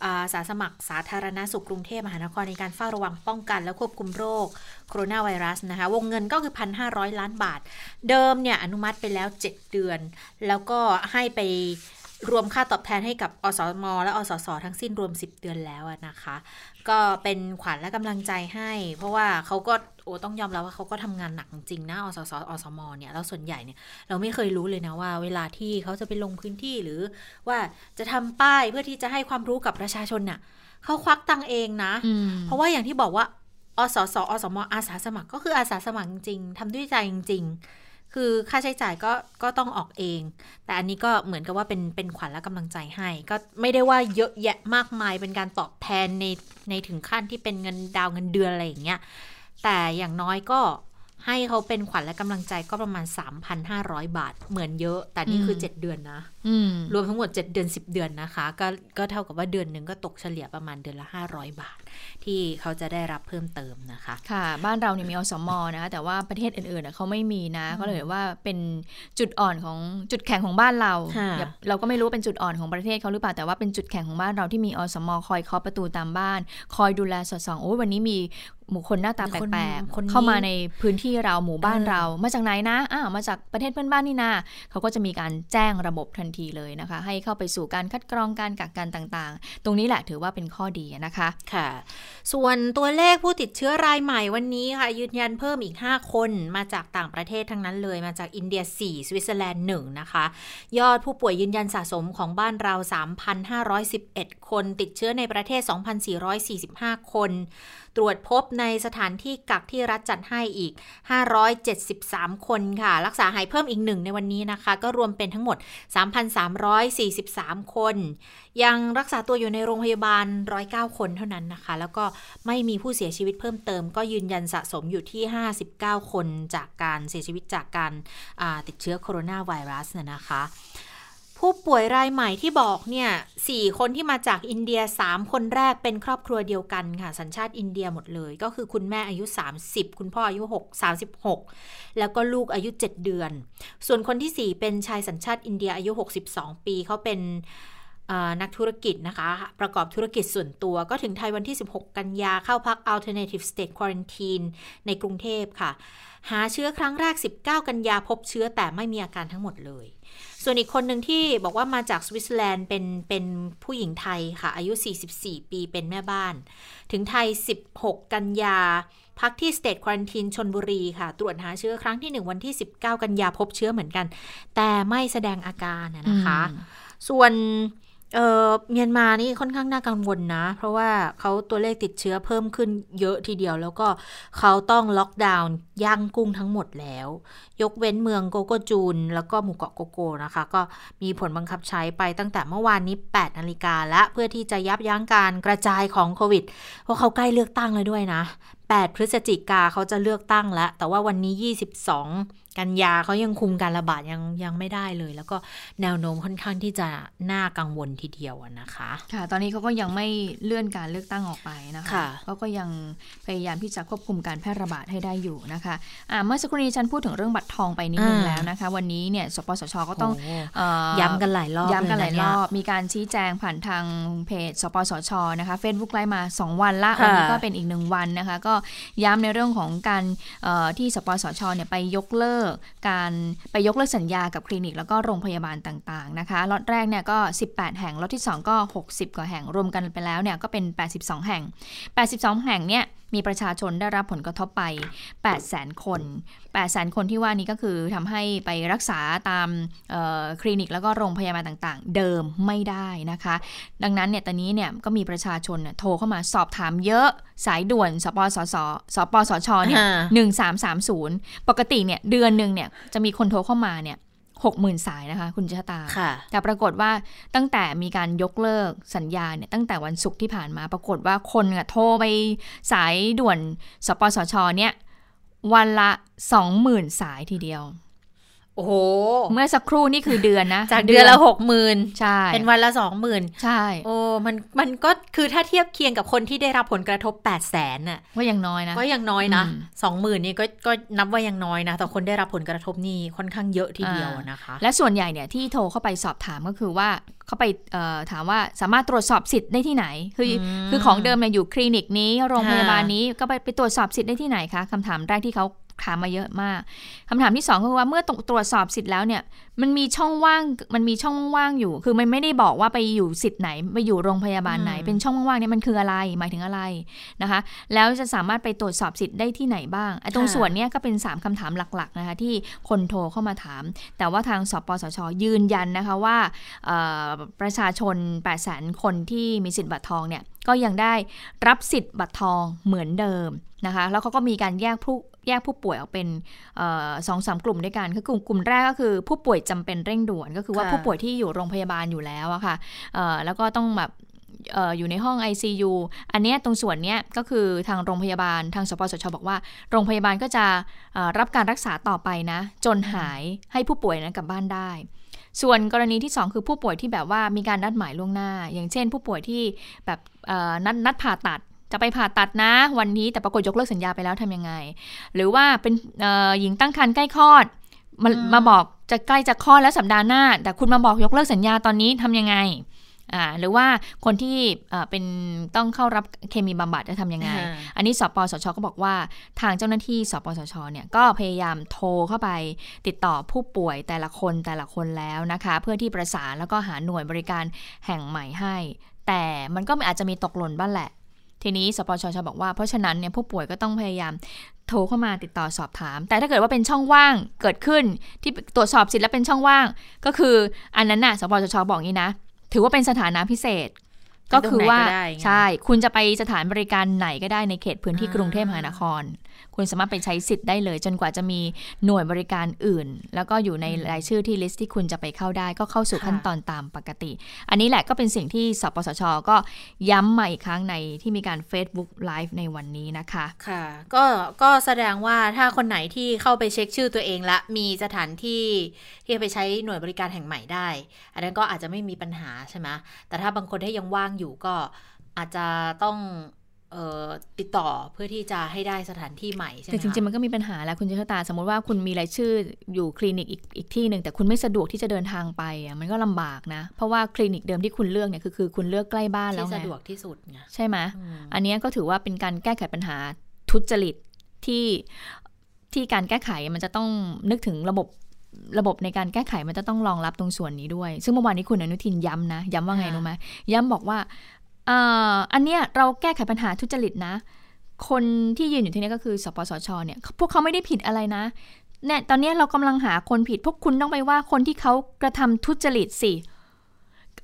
อาอาสาสมัครสาธารณสุขกรุงเทพมหานครในการเฝ้าระวังป้องกัน และควบคุมโรคโคโรนาไวรัสนะคะ วงเงินก็คือ 1,500 ล้านบาท เดิมเนี่ยอนุมัติไปแล้ว 7 เดือน แล้วก็ให้ไป รวมค่าตอบแทนให้กับอสม และอสส ทั้งสิ้นรวม 10 เดือนแล้วอะนะคะ ก็เป็นขวัญและกำลังใจให้ เพราะว่าเขาก็โอ้ต้องยอมรับว่าเขาก็ทำงานหนักจริงๆนะอสส อสม เนี่ยแล้วส่วนใหญ่เนี่ยเราไม่เคยรู้เลยนะว่า เวลาที่เขาจะไปลงพื้นที่หรือว่าจะทำป้ายเพื่อที่จะให้ความรู้กับประชาชนน่ะเขาควักตังค์เองนะอืมเพราะว่าอย่างที่บอกว่าอสส อสม อาสาสมัครก็คืออาสาสมัครจริงๆทำด้วยใจจริงๆ คือค่าใช้จ่ายก็ก็ต้องออกเอง แต่อันนี้ก็เหมือนกับว่าเป็นเป็นขวัญและกำลังใจให้ ก็ไม่ได้ว่าเยอะแยะมากมายเป็นการตอบแทนในในถึงขั้นที่เป็นเงินดาวเงินเดือนอะไรอย่างเงี้ยแต่อย่างน้อยก็ ให้เขาเป็นขวัญและกำลังใจก็ประมาณ 3,500 บาท เหมือนเยอะ แต่นี่คืออืม7เดือนนะอืมรวมทั้งหมด 7 เดือน 10 เดือนนะคะ ก็ก็เท่ากับว่าเดือนหนึ่งก็ตกเฉลี่ยประมาณเดือนละ 500 บาท ที่เขาจะได้รับเพิ่มเติมนะคะ ค่ะ บ้านเราเนี่ยมีอสมนะคะแต่ว่าประเทศอื่นๆน่ะเขาไม่มีนะก็เลยว่าเป็นจุดอ่อนของจุดแข็งของบ้านเราค่ะอย่าเราก็ไม่รู้เป็นจุดอ่อนของประเทศเขาหรือเปล่าแต่ว่าเป็นจุดแข็งของบ้านเราที่มีอสมคอยเคาะประตูตามบ้าน คอยดูแลสอดส่องโอ้ยวันนี้มี บุคคลหน้าตาแคนปลกคนนี้ๆเข้ามาในพื้นที่เราหมู่บ้านเออเรามาจากไหนนะอ้าวมาจากประเทศเพื่อนบ้านนี่นาเขาก็จะมีการแจ้งระบบทันทีเลยนะคะ ให้เข้าไปสู่การคัดกรองการกักกันต่างๆ ตรงนี้แหละถือว่าเป็นข้อดีนะคะค่ะ ส่วนตัวเลขผู้ติดเชื้อรายใหม่วันนี้ค่ะ ยืนยันเพิ่มอีก 5 คนมาจากต่างประเทศทั้งนั้นเลย มาจากอินเดีย 4 สวิตเซอร์แลนด์1นะคะ ยอดผู้ป่วยยืนยันสะสมของบ้านเรา 3,511 คนติดเชื้อในประเทศ 2,445 คน ตรวจพบในสถานที่กักที่รัฐจัดให้อีก 573 คนค่ะ รักษาหายเพิ่มอีกหนึ่งในวันนี้นะคะ ก็รวมเป็นทั้งหมด 3,343 คน ยังรักษาตัวอยู่ในโรงพยาบาล 109 คนเท่านั้นนะคะ แล้วก็ไม่มีผู้เสียชีวิตเพิ่มเติม ก็ยืนยันสะสมอยู่ที่ 59 คนจากการเสียชีวิตจากการติดเชื้อโคโรนาไวรัสน่ะนะคะ ผู้ป่วยรายใหม่ที่บอกเนี่ยสี่คนที่มาจากอินเดีย3คนแรกเป็นครอบครัวเดียวกันค่ะ สัญชาติอินเดียหมดเลย ก็คือคุณแม่อายุ 30 คุณพ่ออายุ6 36 แล้วก็ลูกอายุ 7 เดือน ส่วนคนที่ 4 เป็นชายสัญชาติอินเดียอายุ 62 ปีเขาเป็นนักธุรกิจนะคะ ประกอบธุรกิจส่วนตัวก็ถึงไทยวันที่ 16 กันยาเข้าพัก Alternative State Quarantine ในกรุงเทพค่ะ หาเชื้อครั้งแรก 19 กันยาพบเชื้อแต่ไม่มีอาการทั้งหมดเลย ส่วนอีกคนหนึ่งที่บอกว่ามาจากสวิตเซอร์แลนด์เป็นเป็นผู้หญิงไทยค่ะ อายุ 44 ปีเป็นแม่บ้าน ถึงไทย 16 กันยา พักที่ State Quarantine ชนบุรีค่ะ ตรวจหาเชื้อครั้งที่ 1 วันที่ 19 กันยาพบเชื้อเหมือนกัน แต่ไม่แสดงอาการนะนะคะ ส่วน เออเมียนมานี่ค่อนข้างน่ากังวลนะ เพราะว่าเขาตัวเลขติดเชื้อเพิ่มขึ้นเยอะทีเดียว แล้วก็เขาต้องล็อกดาวน์ย่างกุ้งทั้งหมดแล้ว ยกเว้นเมืองโกโกจูน แล้วก็หมู่เกาะโกโกนะคะ ก็มีผลบังคับใช้ไปตั้งแต่เมื่อวานนี้ 8 นาฬิกาและเพื่อที่จะยับยั้งการกระจายของโควิด เพราะเขาใกล้เลือกตั้งเลยด้วยนะ 8 พฤศจิกาเขาจะเลือกตั้งแล้วแต่ว่าวันนี้ 22 กันยาเขายังคุมการระบาดยังยังไม่ได้เลย แล้วก็แนวโน้มค่อนข้างที่จะน่ากังวลทีเดียวอะนะคะ ค่ะ ตอนนี้เขาก็ยังไม่เลื่อนการเลือกตั้งออกไปนะคะค่ะเขาก็ยังพยายามที่จะควบคุมการแพร่ระบาดให้ได้อยู่นะคะอ่าเมื่อสักครู่นี้ฉันพูดถึงเรื่องบัตรทองไปนิดนึงอ่าแล้วนะคะ วันนี้เนี่ยสปสชก็ต้องโอ้เอ่อย้ำกันหลายรอบย้ำกันหลายเนะรเนี่อบมีการชี้แจงผ่านทางเพจ สปสชนะคะ Facebook ไลฟ์มา 2 วันละค่ะวันนี้ก็เป็นอีกหนึ่งวันนะคะ ก็ย้ำในเรื่องของการเอ่อที่สปสชเนี่ยไปยกเลิกการไปยกเลิกสัญญากับคลินิกแล้วก็โรงพยาบาลต่างๆนะคะล็อตแรกเนี่ยก็ 18 แห่งล็อตที่ 2 ก็ 60 กว่าแห่งรวมกันไปแล้วเนี่ยก็เป็น 82 แห่ง 82 แห่งเนี่ย มีประชาชนได้รับผลกระทบไป 800,000คน 800,000คนที่ว่านี้ก็คือทำให้ไปรักษาตามเอ่อคลินิกแล้วก็โรงพยาบาลต่างๆ เดิมไม่ได้นะคะ ดังนั้นเนี่ยตอนนี้เนี่ยก็มีประชาชนเนี่ยโทรเข้ามาสอบถามเยอะสายด่วนสปสสสปสชเนี่ยอ่าหนึ่งสามสามศูนย์ปกติเนี่ยเดือนหนึ่งเนี่ยจะมีคนโทรเข้ามาเนี่ย หกหมื่นสายนะคะ คุณชะตาค่ะแต่ปรากฏว่าตั้งแต่มีการยกเลิกสัญญาเนี่ยตั้งแต่วันศุกร์ที่ผ่านมาปรากฏว่าคนอะโทรไปสายด่วนสปสชเนี่ยวันละสองหมื่นสายทีเดียว โอ้โห เมื่อสักครู่นี่คือเดือนนะ จากเดือนละหกหมื่นใช่ เป็นวันละสองหมื่นใช่ โอ้มันมันก็คือถ้าเทียบเคียงกับคนที่ได้รับผลกระทบ8ปดแสนน่ะว่ายังน้อยนะ ก็ยังน้อยนะอืมสองหมื่นนี่ก็ก็นับว่ายังน้อยนะ แต่คนได้รับผลกระทบนี่ค่อนข้างเยอะทีเดียวอะนะคะ และส่วนใหญ่เนี่ยที่โทรเข้าไปสอบถามก็คือว่าเข้าไปเอ่อถามว่าสามารถตรวจสอบสิทธิ์ได้ที่ไหน คืออมคือของเดิมเนี่ยอยู่คลินิกนี้โรงพยาบาลค่ะนี้ก็ไปไปตรวจสอบสิทธิ์ได้ที่ไหนคะคำถามแรกที่เขา ถามมาเยอะมากคำถามที่สองก็คือว่าเมื่อตรวตรวจสอบสิทธิ์แล้วเนี่ย มันมีช่องว่างมันมีช่องว่างอยู่ คือมันไม่ได้บอกว่าไปอยู่สิทธิ์ไหนไปอยู่โรงพยาบาลไหนอืมเป็นช่องว่างเนี่ยมันคืออะไรหมายถึงอะไรนะคะ แล้วจะสามารถไปตรวจสอบสิทธิ์ได้ที่ไหนบ้างไอ้ตรงส่วนเนี้ยก็เป็น 3คำถามหลักๆนะคะที่คนโทรเข้ามาถาม แต่ว่าทางสปสชยืนยันนะคะว่าเอ่อประชาชน8 0 0 0 0 คนที่มีสิทธิ์บัตรทองเนี่ย ก็ยังได้รับสิทธิ์บัตรทองเหมือนเดิมนะคะ แล้วเขาก็มีการแยกผู้แยกผู้ป่วยออกเป็นสองสามกลุ่มด้วยกันคือกลุ่มกลุ่มแรกก็คือผู้ป่วยจำเป็นเร่งด่วนก็คือว่าค่ะผู้ป่วยที่อยู่โรงพยาบาลอยู่แล้วอะค่ะเอ่อแล้วก็ต้องแบบเอ่ออยู่ในห้อง ICU อันเนี้ยตรงส่วนเนี้ยก็คือทางโรงพยาบาลทางสปสชบอกว่า โรงพยาบาลก็จะเอ่อรับการรักษาต่อไปนะ จนหายให้ผู้ป่วยนั้นกลับบ้านได้ ส่วนกรณีที่ 2 คือผู้ป่วยที่แบบว่ามีการนัดหมายล่วงหน้า อย่างเช่น ผู้ป่วยที่แบบเอ่อนัดนัดผ่าตัดจะไปผ่าตัดนะวันนี้แต่ปรากฏยกเลิกสัญญาไปแล้วทำยังไง หรือว่าเป็นเอ่อหญิงตั้งครรภ์ใกล้คลอดมาอืมมาบอกจะใกล้จะคลอดแล้วสัปดาห์หน้า แต่คุณมาบอกยกเลิกสัญญาตอนนี้ทำยังไงอ่า หรือว่าคนที่เอ่อเป็นต้องเข้ารับเคมีบำบัดจะทำยังไงอ่าอันนี้สปสชก็บอกว่าทางเจ้าหน้าที่สปสชเนี่ยก็พยายามโทรเข้าไปติดต่อผู้ป่วยแต่ละคนแต่ละคนแล้วนะคะ เพื่อที่ประสานแล้วก็หาหน่วยบริการแห่งใหม่ให้ แต่มันก็อาจจะมีตกหล่นบ้างแหละ ทีนี้สปชชบอกว่าเพราะฉะนั้นเนี่ยผู้ป่วยก็ต้องพยายามโทรเข้ามาติดต่อสอบถาม แต่ถ้าเกิดว่าเป็นช่องว่างเกิดขึ้นที่ตรวจสอบสิทธิ์แล้วเป็นช่องว่าง ก็คืออันนั้นน่ะสปชชบอกงี้นะ ถือว่าเป็นสถานะพิเศษ ก็คือว่าตรงไหนก็ได้ไงใช่ คุณจะไปสถานบริการไหนก็ได้ในเขตพื้นที่อ่ากรุงเทพมหานคร คุณสามารถไปใช้สิทธิ์ได้เลย จนกว่าจะมีหน่วยบริการอื่น แล้วก็อยู่ในรายชื่อที่ลิสต์ที่คุณจะไปเข้าได้ ก็เข้าสู่ขั้นตอนตามปกติ อันนี้แหละก็เป็นสิ่งที่สปสช ก็ย้ำมาอีกครั้งในที่มีการ Facebook Live ในวันนี้นะคะค่ะ ก็ก็แสดงว่าถ้าคนไหนที่เข้าไปเช็คชื่อตัวเองละมีสถานที่ที่จะไปใช้หน่วยบริการแห่งใหม่ได้ อันนั้นก็อาจจะไม่มีปัญหาใช่ไหมแต่ถ้าบางคนที่ยังว่างอยู่ก็อาจจะต้อง ติดต่อเพื่อที่จะให้ได้สถานที่ใหม่ใช่ไหมแต่จริงๆคะมันก็มีปัญหาแล้วคุณเชษตา สมมติว่าคุณมีรายชื่ออยู่คลินิกอีกอีกที่หนึ่งแต่คุณไม่สะดวกที่จะเดินทางไปอะมันก็ลำบากนะ เพราะว่าคลินิกเดิมที่คุณเลือกเนี่ยคือคือคุณเลือกใกล้บ้านแล้วที่ไงสะดวกที่สุดไงใช่ไหมอืมอันเนี้ยก็ถือว่าเป็นการแก้ไขปัญหาทุจริตที่ที่การแก้ไขมันจะต้องนึกถึงระบบระบบในการแก้ไขมันจะต้องรองรับตรงส่วนนี้ด้วย ซึ่งเมื่อวานนี้คุณอนุทินย้ำนะ ย้ำว่าไงรู้ไหมย้ำบอกว่า อ่าอันเนี้ยเราแก้ไขปัญหาทุจริตนะ คนที่ยืนอยู่ที่นี่ก็คือสปสชเนี่ยพวกเขาไม่ได้ผิดอะไรนะเนี่ยตอนเนี้ยเรากำลังหาคนผิด พวกคุณต้องไปว่าคนที่เขากระทำทุจริตสิ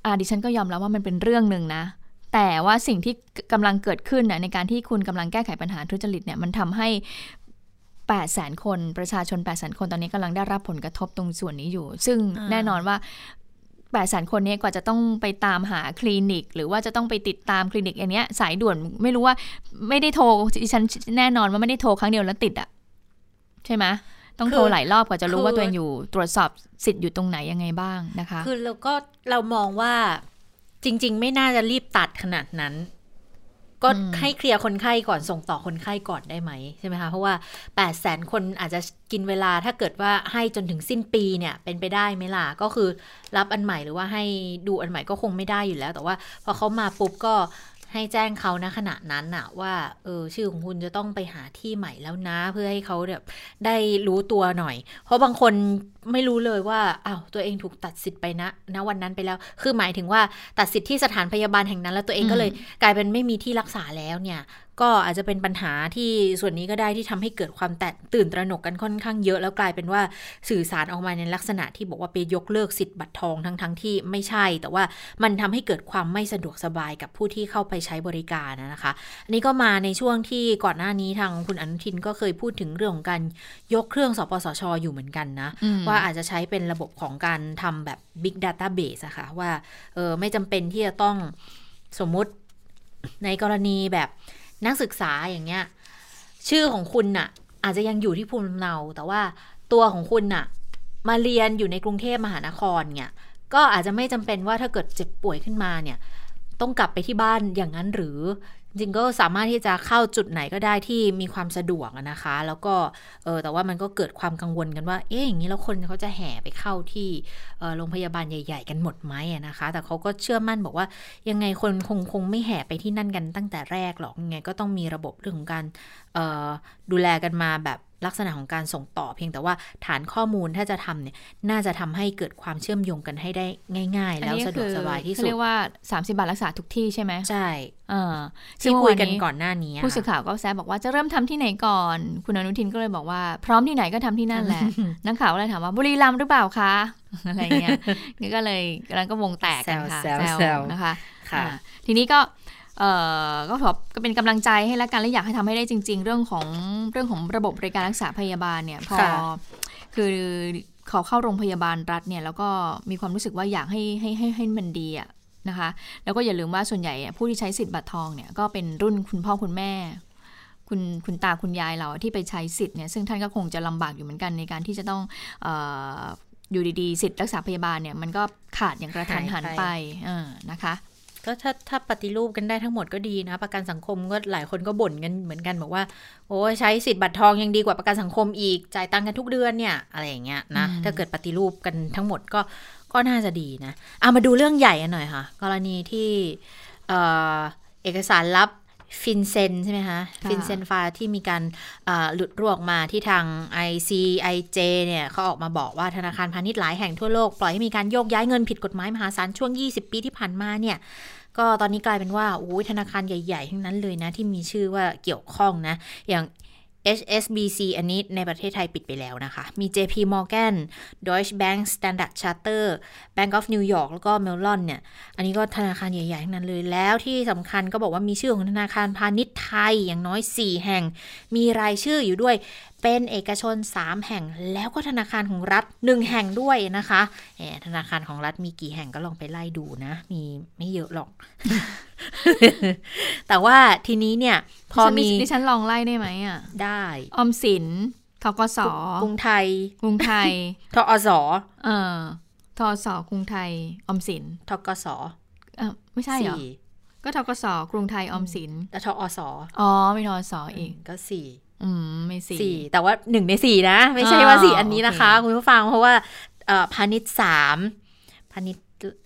อ่าดิฉันก็ยอมรับว่ามันเป็นเรื่องหนึ่งนะ แต่ว่าสิ่งที่กำลังเกิดขึ้นน่ะในการที่คุณกำลังแก้ไขปัญหาทุจริตเนี่ยมันทำให้8 0 0แสนคนประชาชน 8 0 0แสนคนตอนนี้กำลังได้รับผลกระทบตรงส่วนนี้อยู่ ซึ่งอ่าแน่นอนว่า 8 0 0แสนคนนี้กว่าจะต้องไปตามหาคลินิก หรือว่าจะต้องไปติดตามคลินิกอันเนี้ยสายด่วนไม่รู้ว่าไม่ได้โทรดิฉันแน่นอนว่าไม่ได้โทรครั้งเดียวแล้วติดอะใช่ไหมต้องโทรหลายรอบกว่าจะรู้ว่าตัวเองอยู่ตรวจสอบสิทธิ์อยู่ตรงไหนยังไงบ้างนะคะ คือเราก็เรามองว่าจริง ๆ ไม่น่าจะรีบตัดขนาดนั้น ก็อืมให้เคลียร์คนไข้ก่อนส่งต่อคนไข้ก่อนได้ไหมใช่ไหมคะ เพราะว่า8ปดแสนคนอาจจะกินเวลาถ้าเกิดว่าให้จนถึงสิ้นปีเนี่ยเป็นไปได้ไหมล่ะ ก็คือรับอันใหม่หรือว่าให้ดูอันใหม่ก็คงไม่ได้อยู่แล้ว แต่ว่าพอเขามาปุ๊บก็ ให้แจ้งเขาณขณะนั้นน่ะว่าเออชื่อของคุณจะต้องไปหาที่ใหม่แล้วนะ เพื่อให้เขาแบบได้รู้ตัวหน่อย เพราะบางคนไม่รู้เลยว่าอ้าวตัวเองถูกตัดสิทธิ์ไปนะณวันนั้นไปแล้ว คือหมายถึงว่าตัดสิทธิ์ที่สถานพยาบาลแห่งนั้น แล้วตัวเองก็เลยกลายเป็นไม่มีที่รักษาแล้วเนี่ย ก็อาจจะเป็นปัญหาที่ส่วนนี้ก็ได้ที่ทำให้เกิดความแตกตื่นตระหนกกันค่อนข้างเยอะ แล้วกลายเป็นว่าสื่อสารออกมาในลักษณะที่บอกว่าไปยกเลิกสิทธิ์บัตรทองทั้งทั้งๆที่ไม่ใช่ แต่ว่ามันทำให้เกิดความไม่สะดวกสบายกับผู้ที่เข้าไปใช้บริการนะคะ อันนี้ก็มาในช่วงที่ก่อนหน้านี้ทางคุณอนุทินก็เคยพูดถึงเรื่องของการยกเครื่องสปสชอยู่เหมือนกันนะอืมว่าอาจจะใช้เป็นระบบของการทำแบบ Big Database อะค่ะว่าเออไม่จำเป็นที่จะต้องสมมุติในกรณีแบบ นักศึกษาอย่างเงี้ย ชื่อของคุณน่ะ อาจจะยังอยู่ที่ภูมิลำเนาแต่ว่าตัวของคุณน่ะ มาเรียนอยู่ในกรุงเทพมหานครเนี่ย ก็อาจจะไม่จำเป็นว่าถ้าเกิดเจ็บป่วยขึ้นมาเนี่ย ต้องกลับไปที่บ้านอย่างนั้นหรือ จริงๆก็สามารถที่จะเข้าจุดไหนก็ได้ที่มีความสะดวกอะนะคะ แล้วก็เออแต่ว่ามันก็เกิดความกังวลกันว่า เอ๊ะอย่างนี้แล้วคนเขาจะแห่ไปเข้าที่เอ่อโรงพยาบาลใหญ่ ๆ กันหมดไหมอะนะคะ แต่เขาก็เชื่อมั่นบอกว่ายังไงคนคงคงไม่แห่ไปที่นั่นกันตั้งแต่แรกหรอกยังไงก็ต้องมีระบบเรื่องของการเอ่อดูแลกันมาแบบลักษณะของการส่งต่อเพียงแต่ว่าฐานข้อมูลถ้าจะทำเนี่ยน่าจะทำให้เกิดความเชื่อมโยงกันให้ได้ง่าย ๆ แล้วสะดวกสบายที่เขาสุดเรียกว่า 30 บาทรักษาทุกที่ใช่ไหมใช่เออที่คุยกันก่อนหน้านี้ผู้สื่อข่าวก็แซบบอกว่าจะเริ่มทำที่ไหนก่อน คุณอนุทินก็เลยบอกว่า พร้อมที่ไหนก็ทำที่นั่นแหละนักข่าวก็เลยถามว่าบุรีรัมย์หรือเปล่าคะอะไรเงี้ยนี่ก็เลยแล้วก็วงแตกกันค่ะแซวแซแซววนะคะค่ะอ่าทีนี้ก็เอ่อก็ขอก็เป็นกำลังใจให้แล้วกันและอยากให้ทำให้ได้จริง ๆ เรื่องของเรื่องของระบบบริการรักษาพยาบาลเนี่ยพอค่ะคือขอเข้าโรงพยาบาลรัฐเนี่ยแล้วก็มีความรู้สึกว่าอยากให้ให้ให้ให้มันดีอะ นะคะ แล้วก็อย่าลืมว่าส่วนใหญ่อะผู้ที่ใช้สิทธิ์บัตรทองเนี่ยก็เป็นรุ่นคุณพ่อคุณแม่ คุณคุณตาคุณยายเราที่ไปใช้สิทธิ์เนี่ยซึ่งท่านก็คงจะลำบากอยู่เหมือนกันในการที่จะต้องเอออยู่ดีๆ สิทธิ์รักษาพยาบาลเนี่ยมันก็ขาดอย่างกระทันหันหายไปไปเออนะคะก็ถ้าถ้าปฏิรูปกันได้ทั้งหมดก็ดีนะ ประกันสังคมก็หลายคนก็บ่นกันเหมือนกันบอกว่า โอ้ยใช้สิทธิ์บัตรทองยังดีกว่าประกันสังคมอีกจ่ายตังค์กันทุกเดือนเนี่ยอะไรอย่างเงี้ยนะอืมถ้าเกิดปฏิรูปกันทั้งหมดก็ ก็น่าจะดีนะเอามาดูเรื่องใหญ่กันหน่อยค่ะ กรณีที่เอ่อเอกสารลับ FinCEN ใช่ไหมคะค่ะ FinCEN Files ที่มีการเอ่อหลุดรั่วออกมาที่ทาง ICIJ เนี่ยเขาออกมาบอกว่าธนาคารพาณิชย์หลายแห่งทั่วโลก ปล่อยให้มีการโยกย้ายเงินผิดกฎหมายมหาศาลช่วง 20 ปีที่ผ่านมาเนี่ยก็ตอนนี้กลายเป็นว่าโอ้ยธนาคารใหญ่ๆทั้งนั้นเลยนะ ที่มีชื่อว่าเกี่ยวข้องนะ อย่าง HSBC อันนี้ในประเทศไทยปิดไปแล้วนะคะ มี JP Morgan Deutsche Bank Standard Charter Bank of New York แล้วก็ Mellon เนี่ย อันนี้ก็ธนาคารใหญ่ๆทั้งนั้นเลย แล้วที่สำคัญก็บอกว่ามีชื่อของธนาคารพาณิชย์ไทยอย่างน้อย 4 แห่ง มีรายชื่ออยู่ด้วย เป็นเอกชน 3 แห่ง แล้วก็ธนาคารของรัฐ 1 แห่งด้วยนะคะธนาคารของรัฐมีกี่แห่งก็ลองไปไล่ดูนะ มีไม่เยอะหรอก แต่ว่าทีนี้เนี่ย พอมีดิฉันลองไล่ได้ไหมอะ ได้ออมสินทกสกรุงไทยกรุงไทยทอสเอ่อทอสกรุงไทยออมสินทกสเอ่อไม่ใช่เหรอสี่ก็ทกสกรุงไทยออมสินแล้วทอสอ๋อไม่ทอสอีกก็สี่อืมไม่สี่สี่ แต่ว่าหนึ่งในสี่นะ ไม่ใช่ว่าอ่าสี่อันนี้นะคะโอเคคุณผู้ฟังเพราะว่าเอ่อพาณิชย์สามพาณิชย์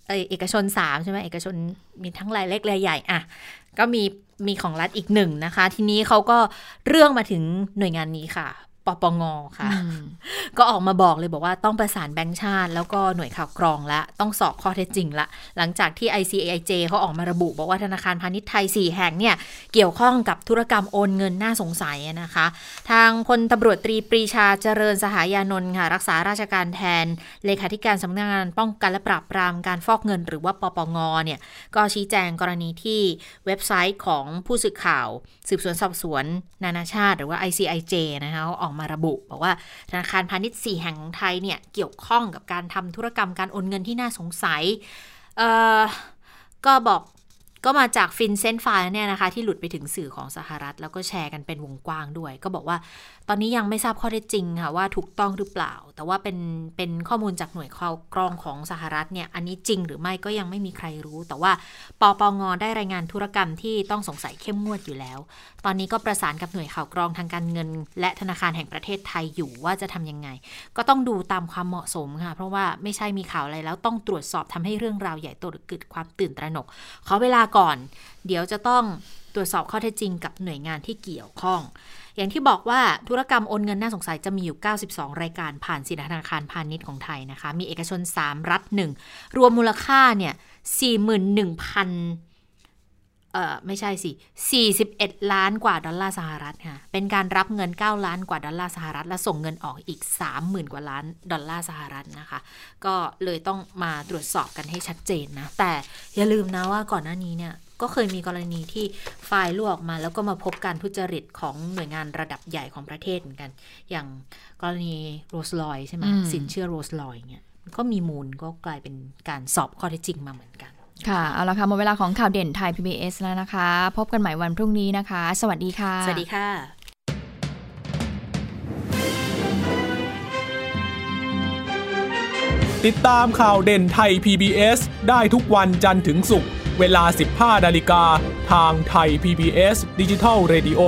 เอเอกชนสามใช่ไหมเอกชนมีทั้งรายเล็กรายใหญ่อะก็มีมีของรัฐอีกหนึ่งนะคะ ทีนี้เขาก็เรื่องมาถึงหน่วยงานนี้ค่ะ ปปงค่ะอืมก็ออกมาบอกเลยบอกว่าต้องประสานแบงก์ชาติ แล้วก็หน่วยข่าวกรองละ ต้องสอบข้อเท็จจริงละ หลังจากที่ ICAIJ เขาออกมาระบุบอกว่าธนาคารพาณิชย์ไทย 4 แห่งเนี่ย เกี่ยวข้องกับธุรกรรมโอนเงินน่าสงสัยนะคะ ทางพลตำรวจตรีปรีชาเจริญสหายานนท์ค่ะ รักษาราชการแทน เลขาธิการสำนักงานป้องกันและปราบปรามการฟอกเงิน หรือว่าปปงเนี่ยก็ชี้แจงกรณีที่เว็บไซต์ของผู้สื่อข่าว สืบสวนสอบสวน นานาชาติ หรือว่า ICIJ นะคะเขาออกมาระบุ บอกว่าธนาคารพาณิชย์4แห่งของไทยเนี่ยเกี่ยวข้องกับการทำธุรกรรมการโอนเงินที่น่าสงสัยเออก็บอก ก็มาจากฟินเซนไฟล์เนี่ยนะคะ ที่หลุดไปถึงสื่อของสหรัฐ แล้วก็แชร์กันเป็นวงกว้างด้วย ก็บอกว่าตอนนี้ยังไม่ทราบข้อเท็จจริงค่ะว่าถูกต้องหรือเปล่า แต่ว่าเป็นเป็นข้อมูลจากหน่วยข่าวกรองของสหรัฐเนี่ยอันนี้จริงหรือไม่ก็ยังไม่มีใครรู้ แต่ว่าปปงได้รายงานธุรกรรมที่ต้องสงสัยเข้มงวดอยู่แล้ว ตอนนี้ก็ประสานกับหน่วยข่าวกรองทางการเงิน และธนาคารแห่งประเทศไทยอยู่ว่าจะทำยังไง ก็ต้องดูตามความเหมาะสมค่ะเพราะว่าไม่ใช่มีข่าวอะไรแล้วต้องตรวจสอบทำให้เรื่องราวใหญ่โตหรือเกิดความตื่นตระหนกขอเวลาก่อนเดี๋ยวจะต้องตรวจสอบข้อเท็จจริงกับหน่วยงานที่เกี่ยวข้อง อย่างที่บอกว่าธุรกรรมโอนเงินน่าสงสัยจะมีอยู่ 92 รายการผ่านสินธนาคารพาณิชย์ของไทยนะคะ มีเอกชน 3 รัฐ 1 รวมมูลค่าเนี่ย41,000 เอ่อไม่ใช่สิ 41 ล้านกว่าดอลลาร์สหรัฐค่ะ เป็นการรับเงิน 9 ล้านกว่าดอลลาร์สหรัฐ และส่งเงินออกอีก 30,000 กว่าล้านดอลลาร์สหรัฐนะคะ ก็เลยต้องมาตรวจสอบกันให้ชัดเจนนะ แต่อย่าลืมนะว่าก่อนหน้านี้เนี่ยก็เคยมีกรณีที่ไฟล์รั่วออกมา แล้วก็มาพบการทุจริตของหน่วยงานระดับใหญ่ของประเทศเหมือนกัน อย่างกรณีโรสลอยใช่ไหมอืมสินเชื่อโรสลอยเนี่ยก็มีมูลก็กลายเป็นการสอบข้อเท็จจริงมาเหมือนกัน ค่ะ เอาละค่ะ หมดเวลาของข่าวเด่นไทย PBS แล้วนะคะ พบกันใหม่วันพรุ่งนี้นะคะ สวัสดีค่ะ สวัสดีค่ะ ติดตามข่าวเด่นไทย PBS ได้ทุกวันจันทร์ถึงศุกร์เวลา 15นาฬิกาทางไทย PBS ดิจิทัล Radio